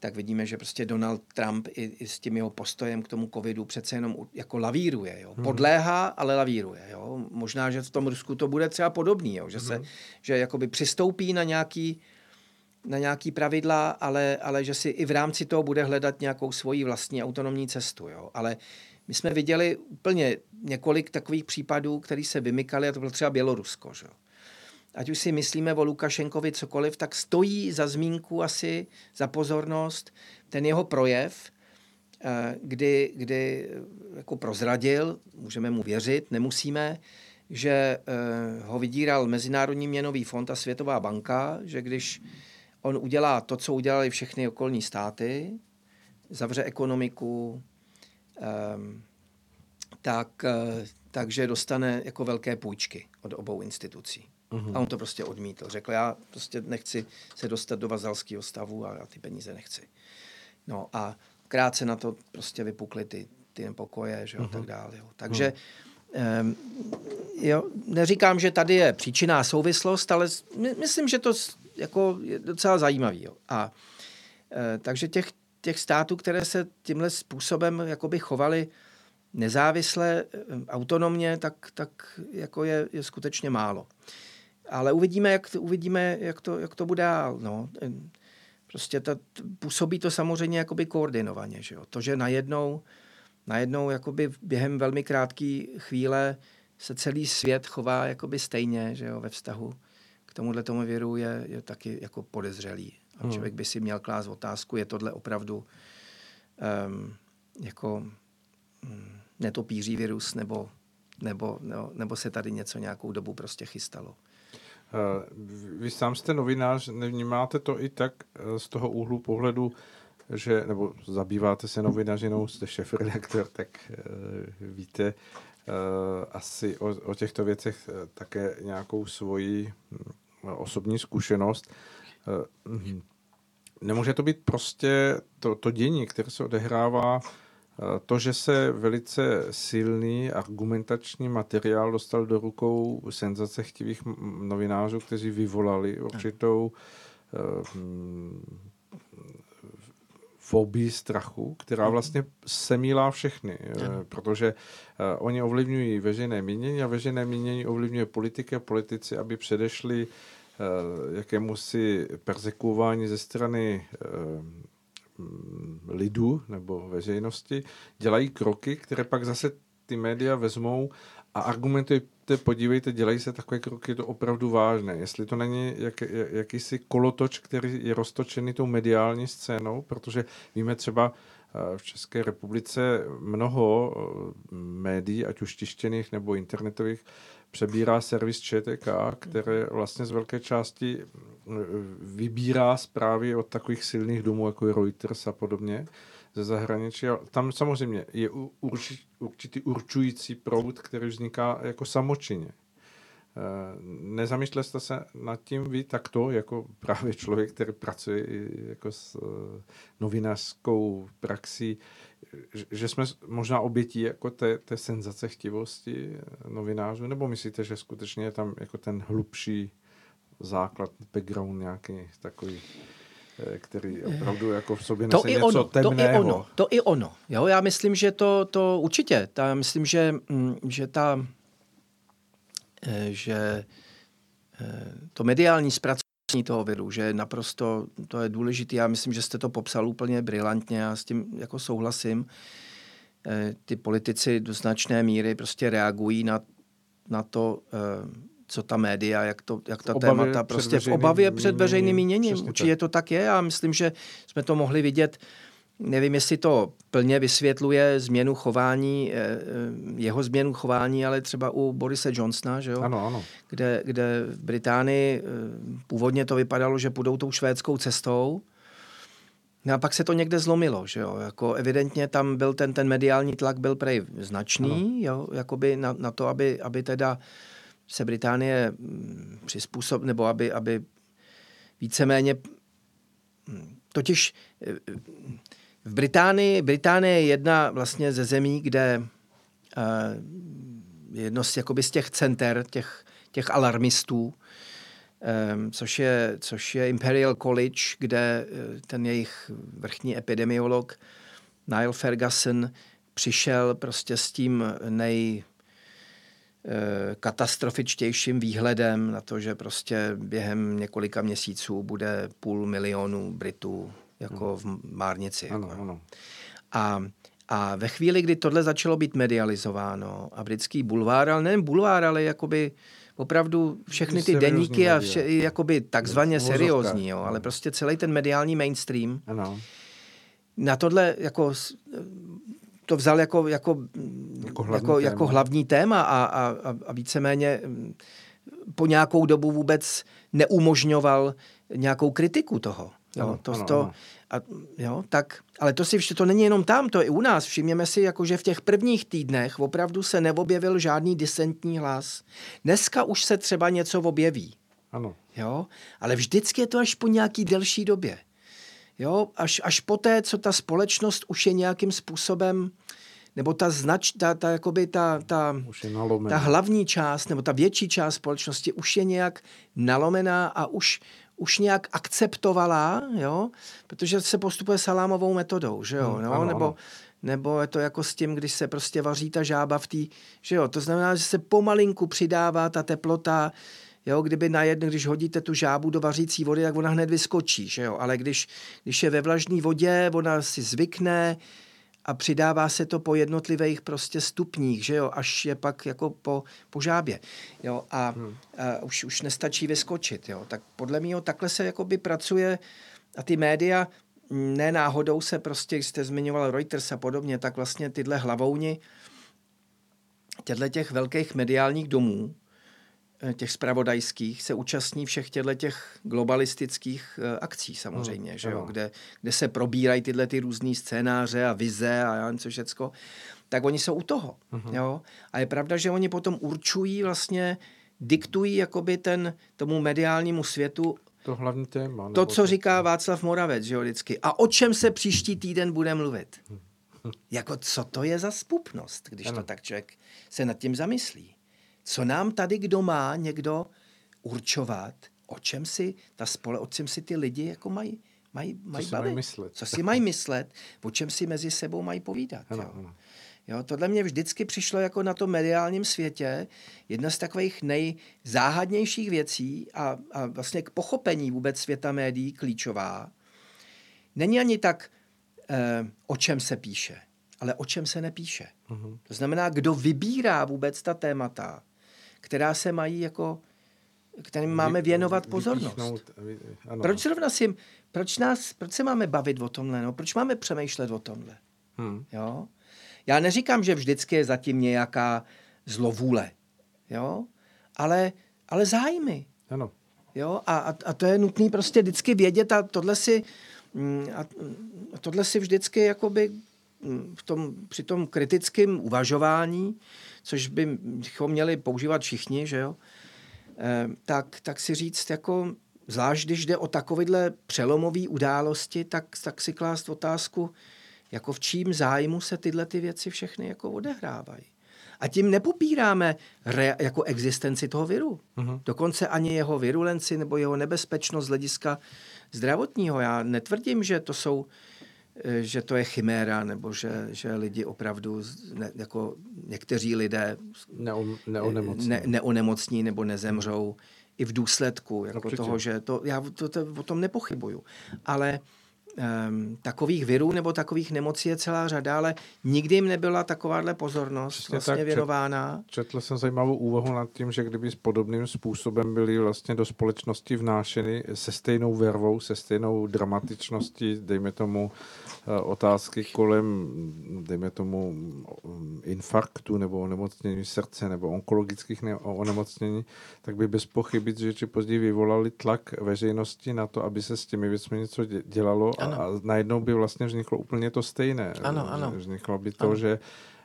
tak vidíme, že prostě Donald Trump i, i s tím jeho postojem k tomu covidu přece jenom jako lavíruje. Jo. Hmm. Podléhá, ale lavíruje. Jo. Možná, že v tom Rusku to bude třeba podobný, jo. že se hmm. že jakoby přistoupí na nějaký, na nějaký pravidla, ale, ale že si i v rámci toho bude hledat nějakou svoji vlastní autonomní cestu. Jo. Ale my jsme viděli úplně několik takových případů, které se vymykaly, a to bylo třeba Bělorusko. Že? Ať už si myslíme o Lukašenkovi cokoliv, tak stojí za zmínku asi, za pozornost ten jeho projev, eh, kdy, kdy jako prozradil, můžeme mu věřit, nemusíme, že eh, ho vydíral Mezinárodní měnový fond a Světová banka, že když on udělá to, co udělali všechny okolní státy, zavře ekonomiku, ehm, tak, eh, takže dostane jako velké půjčky od obou institucí. Mm-hmm. A on to prostě odmítl. Řekl, já prostě nechci se dostat do vazalského stavu a já ty peníze nechci. No a krátce na to prostě vypukly ty, ty nepokoje, že jo, mm-hmm. tak dále. Jo. Takže um, jo, neříkám, že tady je příčinná souvislost, ale my, myslím, že to jako je docela zajímavý. Jo. A uh, takže těch, těch států, které se tímhle způsobem jakoby chovaly nezávisle, autonomně, tak, tak jako je, je skutečně málo. Ale uvidíme, jak, uvidíme, jak, to, jak to bude dál. No. Prostě ta, působí to samozřejmě jakoby koordinovaně. Že jo? To, že najednou, najednou jakoby během velmi krátké chvíle se celý svět chová jakoby stejně že jo? ve vztahu k tomuhle tomu věru je, je taky jako podezřelý. A hmm. člověk by si měl klást otázku, je tohle opravdu um, jako um, netopíří virus, nebo, nebo, no, nebo se tady něco nějakou dobu prostě chystalo. Eh, vy sám jste novinář, nevnímáte to i tak eh, z toho úhlu pohledu, že, nebo zabýváte se novinařinou, jste šéf redaktor, tak uh, víte asi o, o těchto věcech také nějakou svoji uh, osobní zkušenost. Uh, nemůže to být prostě to, to dění, které se odehrává to, že se velice silný argumentační materiál dostal do rukou senzacechtivých novinářů, kteří vyvolali určitou eh, fobii strachu, která mhm. vlastně semílá všechny, mm. protože oni ovlivňují veřejné mínění a veřejné mínění ovlivňuje politiky a politici, aby předešli jakému si persekuování ze strany lidu nebo veřejnosti, dělají kroky, které pak zase ty média vezmou a argumentujte, podívejte, dělají se takové kroky, je to opravdu vážné. Jestli to není jak, jakýsi kolotoč, který je roztočený tou mediální scénou, protože víme třeba eh, v České republice mnoho eh, médií, ať už tištěných nebo internetových, přebírá servis ČTK, které vlastně z velké části eh, vybírá zprávy od takových silných domů, jako je Reuters a podobně ze zahraničí. A tam samozřejmě je určitý, určitý určující proud, který vzniká jako samočině. Eh, nezamýšlel jste se nad tím vy takto, jako právě člověk, který pracuje jako s eh, novinářskou praxí, že jsme možná obětí jako té, té senzace chtivosti novinářů, nebo myslíte, že skutečně je tam jako ten hlubší základ, background nějaký takový? Eh, který opravdu jako v sobě to i něco ono, temného. To i ono, to i ono. Jo, já myslím, že to, to určitě. Já myslím, že, mm, že ta, eh, že eh, to mediální zpracování toho viru, že naprosto to je důležité. Já myslím, že jste to popsal úplně brilantně, já s tím jako souhlasím. Ty politici do značné míry prostě reagují na, na to, co ta média, jak, to, jak ta témata, prostě v obavě před veřejným míněním. Určitě to tak je a myslím, že jsme to mohli vidět Nevím, jestli to plně vysvětluje změnu chování, eh, eh, jeho změnu chování, ale třeba u Borise Johnsona, že jo? Ano, ano. Kde, kde v Británii eh, původně to vypadalo, že půjdou tou švédskou cestou, No a pak se to někde zlomilo, že jo, jako evidentně tam byl ten, ten mediální tlak byl prej značný, ano. jo, jakoby na, na to, aby, aby teda se Británie mm, přizpůsob, nebo aby, aby víceméně mm, totiž v Británii, Británie je jedna vlastně ze zemí, kde eh, jedno z, jakoby z těch center, těch, těch alarmistů, eh, což je, což je Imperial College, kde ten jejich vrchní epidemiolog Niall Ferguson přišel prostě s tím nej, Eh, katastrofičtějším výhledem na to, že prostě během několika měsíců bude půl milionu Britů jako v Márnici. Ano, jako. ano. A, a ve chvíli, kdy tohle začalo být medializováno a britský bulvár, ale nejen bulvár, ale jakoby opravdu všechny ty deníky a vše, jakoby takzvaně seriózní, jo, ale prostě celý ten mediální mainstream ano. na tohle jako to vzal jako, jako, jako, hlavní, jako, téma. jako hlavní téma a, a, a víceméně mm, po nějakou dobu vůbec neumožňoval nějakou kritiku toho. Jo, ano, to, ano, to, ano. A, jo, tak, ale to si vše, to není jenom tam, to je i u nás. Všimněme si, jako, že v těch prvních týdnech opravdu se neobjevil žádný disentní hlas. Dneska už se třeba něco objeví. Ano. Jo, ale vždycky je to až po nějaký delší době. Jo, až, až poté, co ta společnost už je nějakým způsobem, nebo ta znač, ta, ta, jakoby ta, ta, ta hlavní část, nebo ta větší část společnosti už je nějak nalomená a už, už nějak akceptovala, jo, protože se postupuje salámovou metodou, že jo, hmm, no, ano, nebo, ano. nebo je to jako s tím, když se prostě vaří ta žába v té, že jo, to znamená, že se pomalinku přidává ta teplota, Jo, kdyby na jedno, když hodíte tu žábu do vařící vody, tak ona hned vyskočí, že jo? ale když, když je ve vlažné vodě, ona si zvykne a přidává se to po jednotlivých prostě stupních, že jo, až je pak jako po, po žábě. Jo, a, hmm. a už, už nestačí vyskočit. Jo. Tak podle mě takhle se jakoby pracuje a ty média ne náhodou se prostě, jste zmiňoval Reuters a podobně, tak vlastně tyhle hlavouni těchto těch velkých mediálních domů, těch spravodajských se účastní všech těchto těch globalistických eh, akcí samozřejmě, no, že jo? Kde, kde se probírají tyhle ty různé scénáře a vize a já něco všecko, tak oni jsou u toho. Uh-huh. Jo? A je pravda, že oni potom určují vlastně, diktují jakoby ten tomu mediálnímu světu to hlavní téma. To, co to... říká Václav Moravec, že jo, vždycky. A o čem se příští týden bude mluvit? jako co to je za spupnost, když ano. to tak člověk se nad tím zamyslí. Co nám tady kdo má někdo určovat, o čem si ta spole, o čem si ty lidi jako mají, mají, mají co bavit. Mají myslet. Co si mají myslet, o čem si mezi sebou mají povídat. Ano, jo. Ano. Jo, tohle mě vždycky přišlo jako na tom mediálním světě jedna z takových nejzáhadnějších věcí a, a vlastně k pochopení vůbec světa médií klíčová. Není ani tak, eh, o čem se píše, ale o čem se nepíše. Uh-huh. To znamená, kdo vybírá vůbec ta témata, která se mají jako kterým máme věnovat pozornost. Proč zrovna si, proč, nás, proč se máme bavit o tomhle, no? proč máme přemýšlet o tomhle? Hmm. Jo? Já neříkám, že vždycky je zatím nějaká zlovůle, jo? Ale, ale zájmy. Ano. Jo? A, a, a to je nutné prostě vždycky vědět a tohle si, mm, a, tohle si vždycky jakoby v tom, při tom kritickém uvažování, což bychom měli používat všichni, že jo? Eh, tak, tak si říct, jako, zvlášť když jde o takovéhle přelomové události, tak, tak si klást otázku, jako v čím zájmu se tyhle ty věci všechny jako odehrávají. A tím nepopíráme re, jako existenci toho viru. Uh-huh. Dokonce ani jeho virulenci nebo jeho nebezpečnost z hlediska zdravotního. Já netvrdím, že to jsou že to je chiméra, nebo že, že lidi opravdu, ne, jako někteří lidé Neo, neonemocní. Ne, neonemocní nebo nezemřou i v důsledku jako Určitě. toho, že to, já to, to, o tom nepochybuju. Ale um, takových virů nebo takových nemocí je celá řada, ale nikdy jim nebyla takováhle pozornost Přesně vlastně tak, věnována. Čet, četl jsem zajímavou úvahu nad tím, že kdyby s podobným způsobem byly vlastně do společnosti vnášeny se stejnou vervou, se stejnou dramatičností, dejme tomu Eh, otázky kolem, dejme tomu, infarktu nebo onemocnění srdce nebo onkologických onemocnění, tak by bez pochyby, že či později vyvolali tlak veřejnosti na to, aby se s těmi věcmi něco dělalo ano. a najednou by vlastně vzniklo úplně to stejné. Ano, ano. Vzniklo by to, ano. že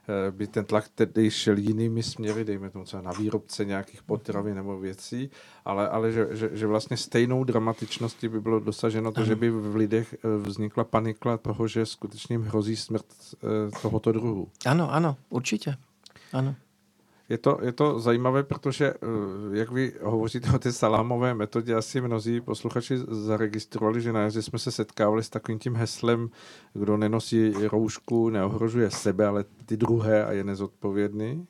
Eh, by ten tlak tedy šel jinými směry, dejme tomu třeba na výrobce nějakých potravin nebo věcí, ale, ale že, že, že vlastně stejnou dramatičností by bylo dosaženo to, ano. že by v lidech eh, vznikla panika toho, že skutečně hrozí smrt eh, tohoto druhu. Ano, ano, určitě. Ano. Je to, je to zajímavé, protože eh, jak vy hovoříte o té salámové metodě, asi mnozí posluchači zaregistrovali, že na jaře jsme se setkávali s takovým tím heslem, kdo nenosí roušku, neohrožuje sebe, ale ty druhé a je nezodpovědný.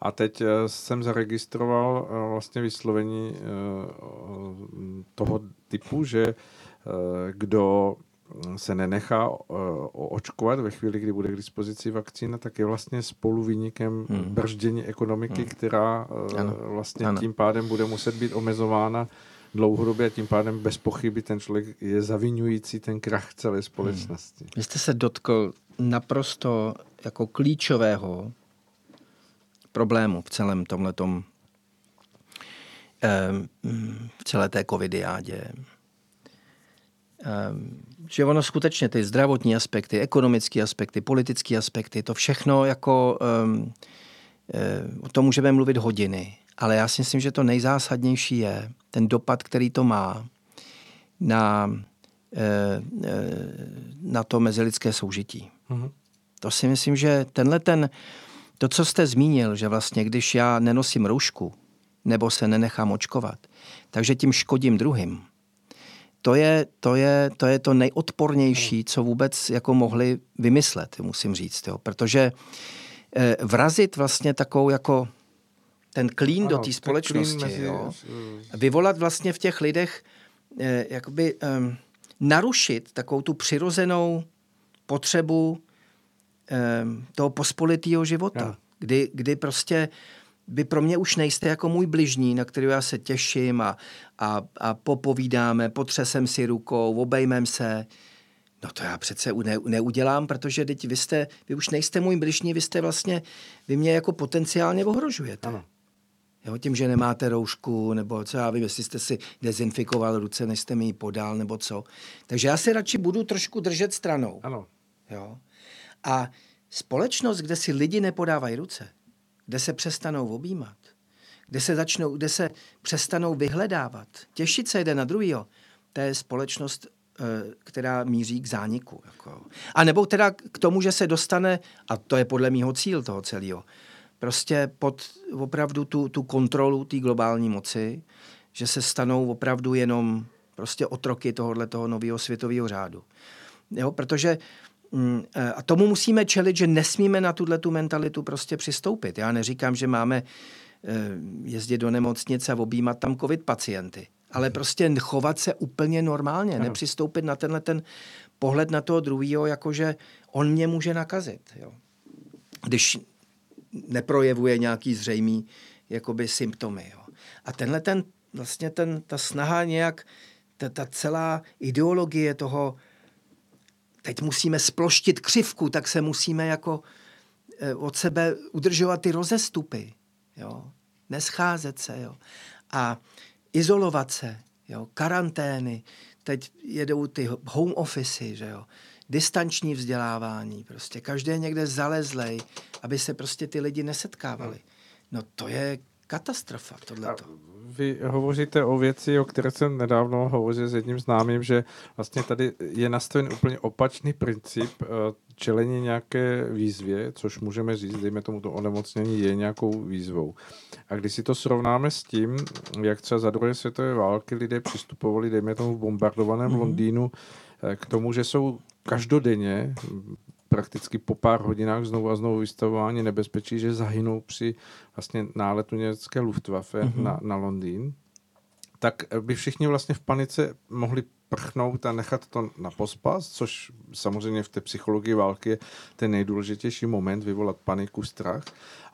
A teď eh, jsem zaregistroval eh, vlastně vyslovení toho typu, že kdo se nenechá uh, očkovat ve chvíli, kdy bude k dispozici vakcína, tak je vlastně spoluvínikem hmm. brždění ekonomiky, hmm. která uh, ano. vlastně ano. tím pádem bude muset být omezována dlouhodobě a tím pádem bez pochyby ten člověk je zavinující ten krach celé společnosti. Hmm. Vy jste se dotkl naprosto jako klíčového problému v celém tomhletom eh, v celé té covidiádě že ono skutečně ty zdravotní aspekty, ekonomické aspekty, politické aspekty, to všechno jako um, o tom můžeme mluvit hodiny, ale já si myslím, že to nejzásadnější je ten dopad, který to má na, eh, na to mezilidské soužití. Mm-hmm. To si myslím, že tenhle ten, to, co jste zmínil, že vlastně když já nenosím roušku nebo se nenechám očkovat, takže tím škodím druhým, to je, to je, to je to nejodpornější, co vůbec jako mohli vymyslet, musím říct. Jo. Protože eh, vrazit vlastně takovou jako ten klín do té společnosti, mezi... jo, vyvolat vlastně v těch lidech, eh, jakoby eh, narušit takovou tu přirozenou potřebu eh, toho pospolitého života, kdy, kdy prostě vy pro mě už nejste jako můj bližní, na který já se těším a, a, a popovídáme, potřesem si rukou, obejmem se. No to já přece ne, neudělám, protože teď vy, jste, vy už nejste můj bližní, vy jste vlastně, vy mě jako potenciálně ohrožujete. Ano. Jo, tím, že nemáte roušku, nebo co já vím, jestli jste si dezinfikoval ruce, než jste mi ji podal, nebo co. Takže já se radši budu trošku držet stranou. Ano. Jo. A společnost, kde si lidi nepodávají ruce, kde se přestanou objímat, kde se, začnou, kde se přestanou vyhledávat, těšit se jeden na druhýho, to je společnost, eh, která míří k zániku. Jako. A nebo teda k tomu, že se dostane, a to je podle mýho cíl toho celého, prostě pod opravdu tu, tu kontrolu té globální moci, že se stanou opravdu jenom prostě otroky tohohle toho nového světového řádu. Jo, protože eh, a tomu musíme čelit, že nesmíme na tuhle tu mentalitu prostě přistoupit. Já neříkám, že máme eh, jezdit do nemocnice a objímat tam covid pacienty, ale prostě chovat se úplně normálně, ano. nepřistoupit na tenhle ten pohled na toho druhého, jakože on mě může nakazit. Jo. Když neprojevuje nějaký zřejmý jakoby symptomy. Jo. A tenhle ten, vlastně ten, ta snaha nějak, ta, ta celá ideologie toho, teď musíme sploštit křivku, tak se musíme jako eh, od sebe udržovat ty rozestupy. Jo. Nescházet se. Jo. A izolovat se. Jo. Karantény. Teď jedou ty home office, že jo distanční vzdělávání, prostě každý někde zalezlej, aby se prostě ty lidi nesetkávali. No to je katastrofa, tohleto. Vy hovoříte o věci, o které jsem nedávno hovořil s jedním známým, že vlastně tady je nastaven úplně opačný princip eh, čelení nějaké výzvě, což můžeme říct, dejme tomu to onemocnění je nějakou výzvou. A když si to srovnáme s tím, jak třeba za druhé světové války lidé přistupovali, dejme tomu v bombardovaném mm-hmm. Londýnu, eh, k tomu, že jsou každodenně prakticky po pár hodinách znovu a znovu vystavování nebezpečí, že zahynou při vlastně náletu německé Luftwaffe mm-hmm. na, na Londýn, tak by všichni vlastně v panice mohli prchnout a nechat to na pospas, což samozřejmě v té psychologii války je ten nejdůležitější moment, vyvolat paniku, strach.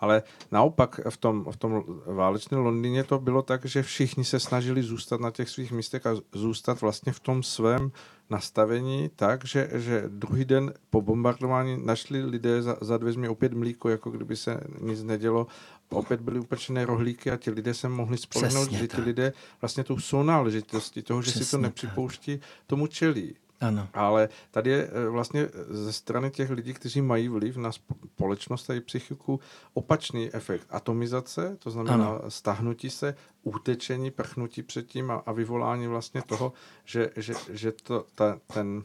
Ale naopak v tom, v tom válečném Londýně to bylo tak, že všichni se snažili zůstat na těch svých místech a zůstat vlastně v tom svém nastavení tak, že, že druhý den po bombardování našli lidé za, za dveřmi opět mlíko, jako kdyby se nic nedělo. Opět byly upečené rohlíky a ti lidé se mohli spolehnout, že ti lidé vlastně tou sounáležitostí toho, že Přesně si to nepřipouští, tomu čelí. Ano. Ale tady je eh, vlastně ze strany těch lidí, kteří mají vliv na společnost a psychiku, opačný efekt. Atomizace, to znamená ano. stahnutí se, útečení, prchnutí předtím a, a vyvolání vlastně toho, že, že, že to, ta, ten,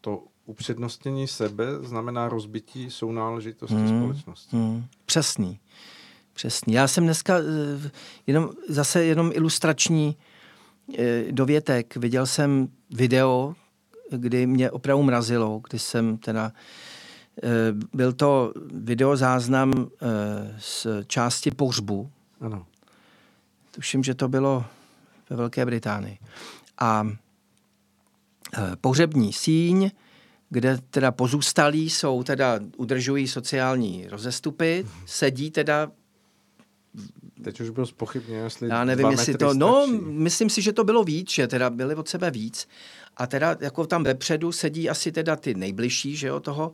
to upřednostnění sebe znamená rozbití sounáležitosti hmm. společnosti. Hmm. Přesný. Přesný. Já jsem dneska eh, jenom, zase jenom ilustrační eh, dovětek. Viděl jsem video, kdy mě opravdu mrazilo, kdy jsem teda eh, byl to videozáznam z části pohřbu. Ano. Tuším, že to bylo ve Velké Británii. A pohřební síň, kde teda pozůstalí jsou, teda udržují sociální rozestupy, sedí teda Teď už bylo spochybně, jestli Já nevím, jestli to, no, myslím si, že to bylo víc, že teda byli od sebe víc. A teda jako tam vepředu sedí asi teda ty nejbližší, že jo, toho,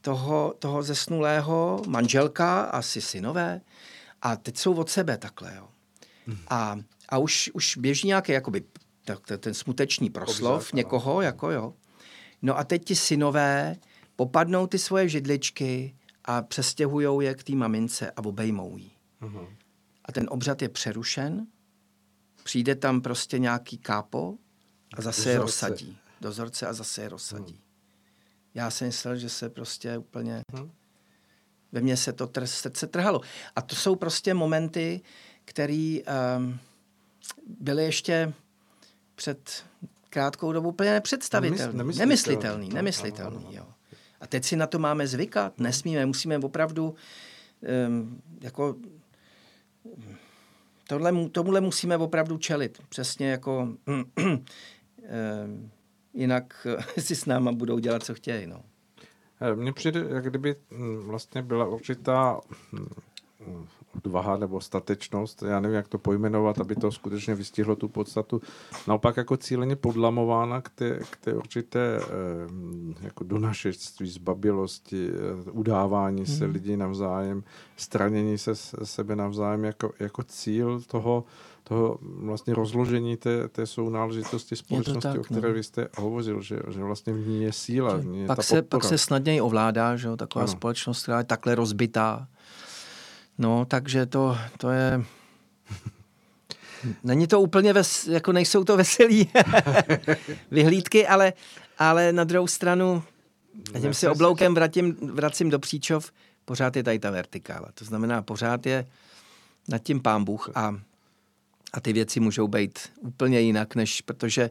toho, toho zesnulého, manželka, asi synové. A teď jsou od sebe takhle, jo. A, a už, už běží nějaký jakoby, tak, ten smutečný proslov Obzak, někoho, ano. jako jo. No a teď ti synové popadnou ty svoje židličky a přestěhujou je k té mamince a obejmou jí. Uh-huh. A ten obřad je přerušen, přijde tam prostě nějaký kápo a zase je rozsadí. Dozorce a zase je rozsadí. Hmm. Já jsem myslel, že se prostě úplně... Hmm. Ve mně se to tr- srdce trhalo. A to jsou prostě momenty, které um, byly ještě před krátkou dobu úplně nepředstavitelný. Nemysl, nemyslitelný. Nemyslitelný, nemyslitelný jo. A teď si na to máme zvykat. Nesmíme, musíme opravdu um, jako tohle, tomuhle musíme opravdu čelit. Přesně jako Ehm, jinak si s náma budou dělat, co chtějí. No. Eh, mně přijde, jak kdyby hm, vlastně byla určitá hm, odvaha nebo statečnost, já nevím, jak to pojmenovat, aby to skutečně vystihlo tu podstatu, naopak jako cíleně podlamována k té, k té určité ehm, jako donašectví, zbabilosti, eh, udávání se hmm. lidí navzájem, stranění se sebe navzájem jako, jako cíl toho, toho vlastně rozložení té, té sounáležitosti společnosti, tak, o které no. vy jste hovořil, že, že vlastně v ní je síla. V ní je pak, ta se, pak se snadněji ovládá, že jo, taková ano. společnost, která je takhle rozbitá. No, takže to, to je... Není to úplně, ves, jako nejsou to veselý vyhlídky, ale, ale na druhou stranu, a tím si obloukem vracím, vracím do příčov, pořád je tady ta vertikála. To znamená, pořád je nad tím pán Bůh a A ty věci můžou být úplně jinak, než protože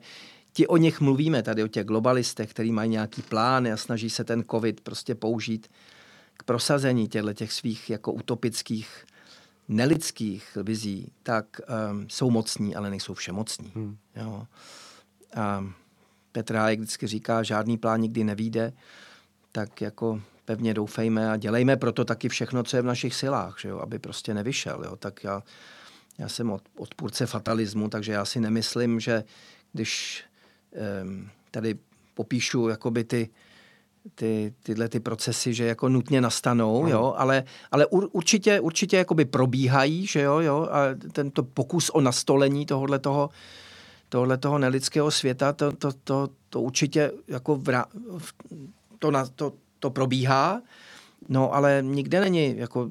ti o nich mluvíme tady, o těch globalistech, kteří mají nějaký plány a snaží se ten covid prostě použít k prosazení těchto těch svých jako utopických, nelidských vizí, tak um, jsou mocní, ale nejsou všemocní. Hmm. Jo. A Petr Hájek vždycky říká, žádný plán nikdy nevíde, tak jako pevně doufejme a dělejme proto taky všechno, co je v našich silách, že jo, aby prostě nevyšel. Jo. Tak já, já jsem od, odpůrce fatalismu, takže já si nemyslím, že když um, tady popíšu jakoby ty, ty, tyhle ty procesy, že jako nutně nastanou, jo, ale, ale ur, určitě, určitě jakoby probíhají, že jo, jo, a tento pokus o nastolení tohohle toho, tohle toho nelidského světa, to, to, to, to určitě jako vra, to, na, to, to probíhá, no ale nikde není jako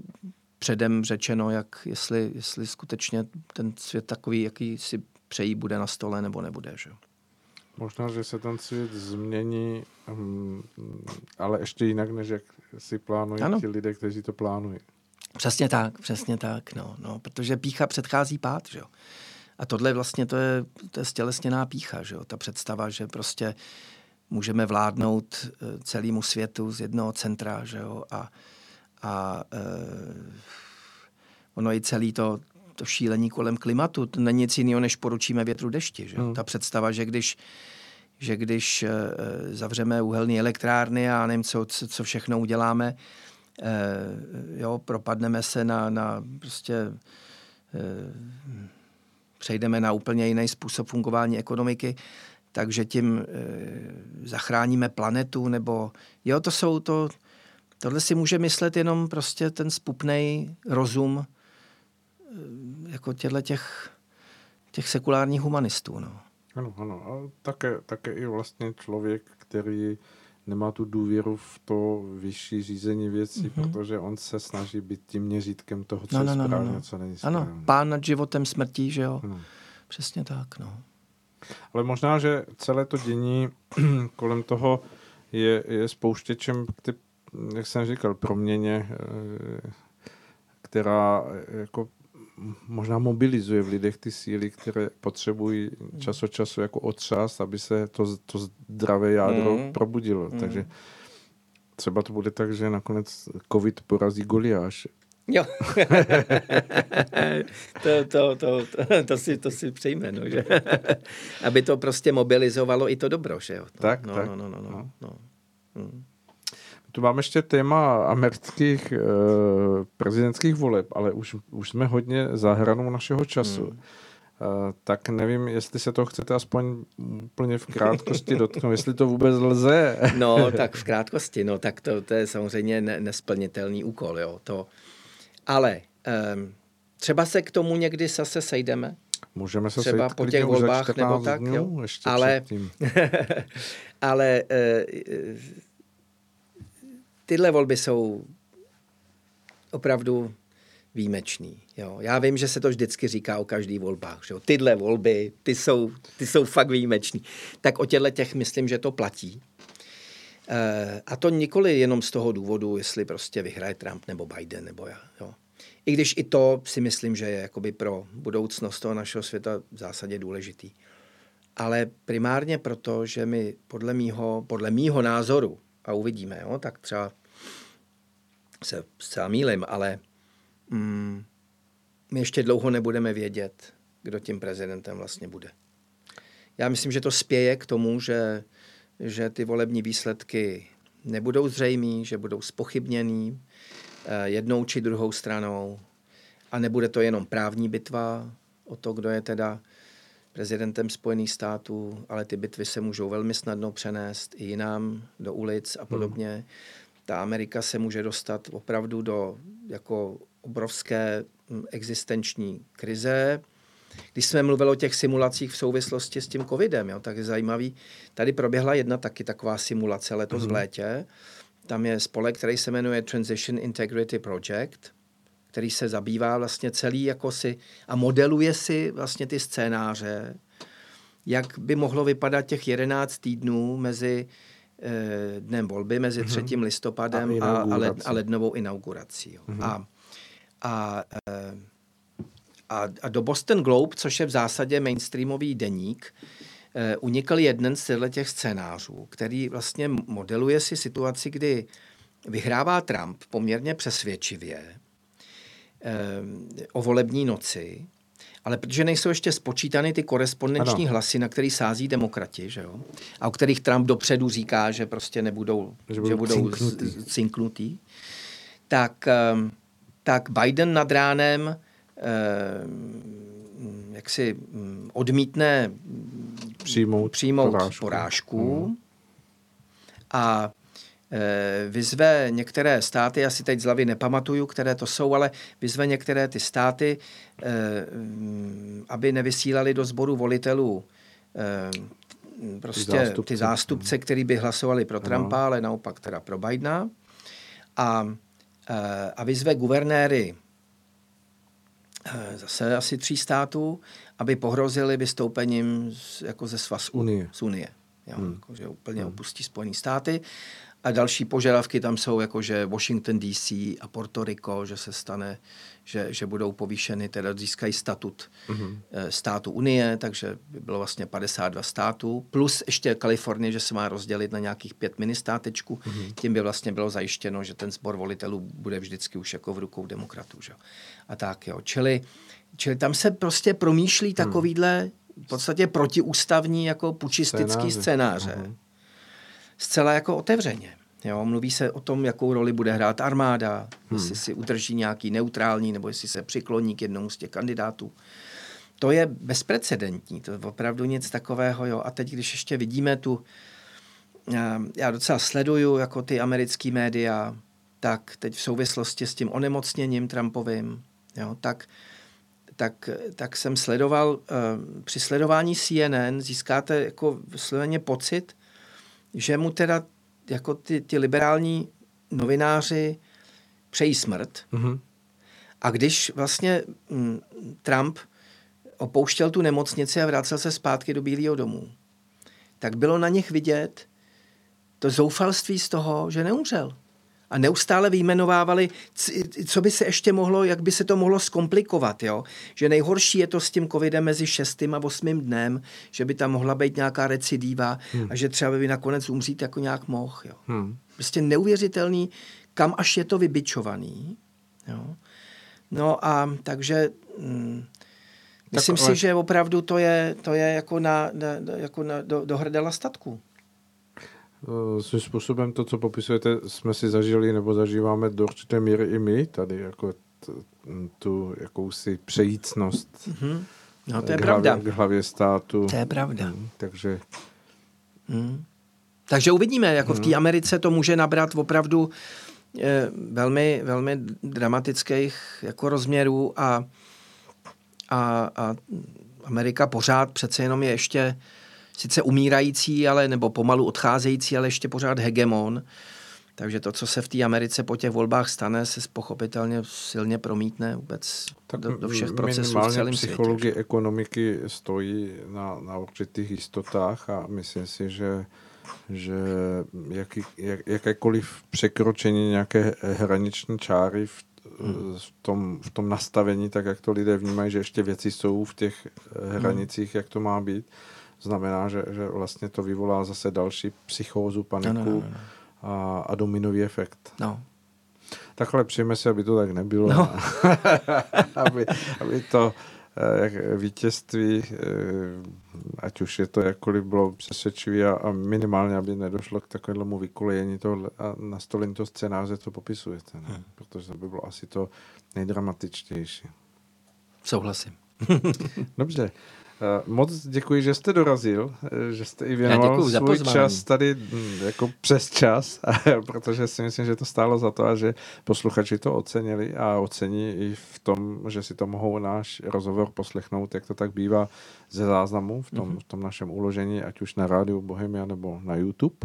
předem řečeno, jak jestli, jestli skutečně ten svět takový, jaký si přejí, bude na stole nebo nebude. Že? Možná, že se ten svět změní, hm, ale ještě jinak, než jak si plánují ano. ti lidé, kteří to plánují. Přesně tak, přesně tak, no, no, protože pícha předchází pád, že jo. A tohle vlastně to je, to je stělesněná pícha, že jo? ta představa, že prostě můžeme vládnout eh, celému světu z jednoho centra, že jo? a, a e, ono i celý to, to šílení kolem klimatu, to není nic jiného, než poručíme větru dešti. Že? Hmm. Ta představa, že když, že když e, zavřeme uhelné elektrárny a nevím, co, co všechno uděláme, e, jo, propadneme se na, na prostě e, přejdeme na úplně jiný způsob fungování ekonomiky, takže tím zachráníme planetu, nebo jo, to jsou to, tohle si může myslet jenom prostě ten spupnej rozum jako těchto těch, těch sekulárních humanistů. No. Ano, ano. A také, také i vlastně člověk, který nemá tu důvěru v to vyšší řízení věcí, mm-hmm. protože on se snaží být tím měřítkem toho, co no, no, je správně, no, no. co není správně. Ano, pán nad životem smrtí, že jo. Ano. Přesně tak, no. Ale možná, že celé to dění kolem toho je, je spouštěčem, ty, jak jsem říkal, proměně, eh, která jako možná mobilizuje v lidech ty síly, které potřebují čas od času jako otřás, aby se to, to zdravé jádro mm. probudilo. Mm. Takže třeba to bude tak, že nakonec covid porazí Goliáš. Jo. to, to, to, to, to, si, to si přejme, no, že? aby to prostě mobilizovalo i to dobro, že jo. To, tak, no, tak. No, no, no, no, no. no. Hmm. Tu mám ještě téma amerických uh, prezidentských voleb, ale už, už jsme hodně za hranou našeho času. Hmm. Uh, tak nevím, jestli se to chcete aspoň úplně v krátkosti dotknout, jestli to vůbec lze. no, tak v krátkosti, no, tak to, to je samozřejmě ne, nesplnitelný úkol, jo. To, ale um, třeba se k tomu někdy zase sejdeme. Můžeme se třeba sejít po těch volbách nebo tak, dnů, jo. Ještě ale, ale uh, tyhle volby jsou opravdu výjimečný. Jo. Já vím, že se to vždycky říká o každý volbách. Že jo. Tyhle volby, ty jsou, ty jsou fakt výjimečný. Tak o těchto těch myslím, že to platí. E, a to nikoli jenom z toho důvodu, jestli prostě vyhraje Trump nebo Biden nebo já. Jo. I když i to si myslím, že je jakoby pro budoucnost toho našeho světa v zásadě důležitý. Ale primárně proto, že my podle mýho, podle mýho názoru, a uvidíme, jo, tak třeba se zcela mýlim, ale mm, my ještě dlouho nebudeme vědět, kdo tím prezidentem vlastně bude. Já myslím, že to spěje k tomu, že, že ty volební výsledky nebudou zřejmý, že budou spochybněný eh, jednou či druhou stranou a nebude to jenom právní bitva o to, kdo je teda prezidentem Spojených států, ale ty bitvy se můžou velmi snadno přenést i jinam, do ulic a podobně. Hmm. Ta Amerika se může dostat opravdu do jako obrovské hm, existenční krize. Když jsme mluvili o těch simulacích v souvislosti s tím covidem, jo, tak je zajímavý. Tady proběhla jedna taky taková simulace letos mm-hmm. v mhm. létě. Tam je spolek, který se jmenuje Transition Integrity Project, který se zabývá vlastně celý jako si a modeluje si vlastně ty scénáře, jak by mohlo vypadat těch 11 týdnů mezi dnem volby, mezi 3. Mm-hmm. listopadem a, a, led, a lednovou inaugurací. Jo. Mm-hmm. A a e, a, a do Boston Globe, což je v zásadě mainstreamový deník, eh, unikl jeden z těch scénářů, který vlastně modeluje si situaci, kdy vyhrává Trump poměrně přesvědčivě eh, o volební noci, ale protože nejsou ještě spočítány ty korespondenční ano. hlasy, na který sází demokrati, že jo? a o kterých Trump dopředu říká, že prostě nebudou, že budou, že budou cinknutý. cinknutý, tak, ehm, tak Biden nad ránem ehm, jak si mm, odmítne přijmout, přijmout porážku, porážku hmm. a Eh, vyzve některé státy, asi teď z hlavy nepamatuju, které to jsou, ale vyzve některé ty státy, eh, aby nevysílali do sboru volitelů eh, prostě ty zástupce, ty zástupce který by hlasovali pro Trumpa, no. ale naopak teda pro Bidena. A, a vyzve guvernéry zase asi tří států, aby pohrozili vystoupením z, jako ze svazu Unie. Z Unie. Jo, hmm. jako, že úplně hmm. opustí Spojené státy. A další požadavky tam jsou, jako že Washington DC a Puerto Rico, že se stane, že, že budou povýšeny, teda získají statut mm-hmm. státu Unie, takže by bylo vlastně 52 států, plus ještě Kalifornie, že se má rozdělit na nějakých pět ministátečků, mm-hmm. tím by vlastně bylo zajištěno, že ten sbor volitelů bude vždycky už jako v rukou demokratů. Že? A tak jo, čili, čili tam se prostě promýšlí mhm. takovýhle v podstatě protiústavní jako pučistický scénáře. scénáře. Mm-hmm zcela jako otevřeně. Jo, mluví se o tom, jakou roli bude hrát armáda, hmm. jestli si udrží nějaký neutrální, nebo jestli se přikloní k jednomu z těch kandidátů. To je bezprecedentní, to je opravdu nic takového. Jo. A teď, když ještě vidíme tu, já docela sleduju jako ty americké média, tak teď v souvislosti s tím onemocněním Trumpovým, jo, tak, tak, tak jsem sledoval, uh, při sledování CNN získáte jako vysloveně pocit, že mu teda jako ty, ty liberální novináři přejí smrt. Mm-hmm. A když vlastně m, mm, Trump opouštěl tu nemocnici a vracel se zpátky do Bílého domu, tak bylo na nich vidět to zoufalství z toho, že neumřel a neustále vyjmenovávali, co by se ještě mohlo, jak by se to mohlo zkomplikovat, jo? Že nejhorší je to s tím covidem mezi šestým a osmým dnem, že by tam mohla být nějaká recidiva hmm. a že třeba by nakonec umřít jako nějak mohl, jo? Hmm. Prostě neuvěřitelný, kam až je to vybičovaný, jo? No a takže... Mm, Myslím tak, ale... si, že opravdu to je, to je jako, na, na, jako na, do, do hrdela statku. Eh, svým způsobem to, co popisujete, jsme si zažili nebo zažíváme do určité míry i my, tady jako t, tu jakousi přejícnost mm-hmm. no, to je k, pravda. Hlavě, k hlavě státu. To je pravda. Mm, takže... Mm. Takže uvidíme, jako mm. v té Americe to může nabrat opravdu eh, velmi, velmi dramatických jako rozměrů a, a, a Amerika pořád přece jenom je ještě sice umírající, ale nebo pomalu odcházející, ale ještě pořád hegemon. Takže to, co se v té Americe po těch volbách stane, se pochopitelně silně promítne vůbec tak do, do všech procesů v celém psychologie světě. ekonomiky stojí na, na určitých jistotách a myslím si, že že jaký, jak, jakékoliv překročení nějaké hraniční čáry v, hmm. v, tom, v tom nastavení, tak jak to lidé vnímají, že ještě věci jsou v těch hranicích, hmm. jak to má být, znamená, že, že vlastně to vyvolá zase další psychózu, paniku no, no, no, no. A, a dominový efekt. No. Takhle přejeme si, aby to tak nebylo. No. aby, aby to eh, jak vítězství, eh, ať už je to jakkoliv bylo přesvědčivé a, a minimálně, aby nedošlo k takovému vykolejení toho a nastolení toho scénáře, co popisujete. Ne? Hmm. Protože to by bylo asi to nejdramatičtější. Souhlasím. Dobře. Eh, moc děkuji, že jste dorazil, eh, že jste i věnoval svůj čas tady hm, jako přes čas, protože si myslím, že to stálo za to a že posluchači to ocenili a ocení i v tom, že si to mohou náš rozhovor poslechnout, jak to tak bývá ze záznamu v tom, mm-hmm. v tom našem uložení, ať už na rádiu Bohemia nebo na YouTube.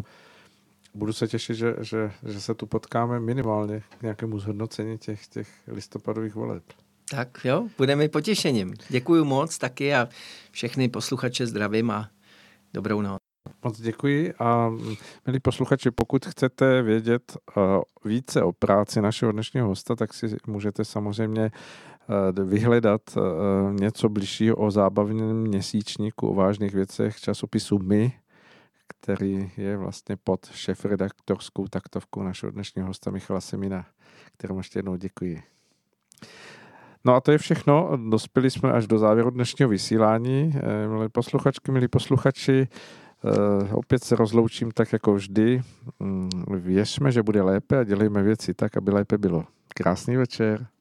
Budu se těšit, že, že, že se tu potkáme minimálně k nějakému zhodnocení těch, těch listopadových voleb. Tak jo, budeme potěšením. Děkuji moc taky a všechny posluchače zdravím a dobrou noc. Moc děkuji a milí posluchači, pokud chcete vědět více o práci našeho dnešního hosta, tak si můžete samozřejmě vyhledat něco bližšího o zábavním měsíčníku, o vážných věcech časopisu My, který je vlastně pod šéf-redaktorskou taktovkou našeho dnešního hosta Michala Semina, kterému ještě jednou děkuji. No a to je všechno. Dospěli jsme až do závěru dnešního vysílání. Eh, milí posluchačky, milí posluchači, eh, opět se rozloučím tak jako vždy. Mm, věřme, že bude lépe a dělejme věci tak, aby lépe bylo. Krásný večer.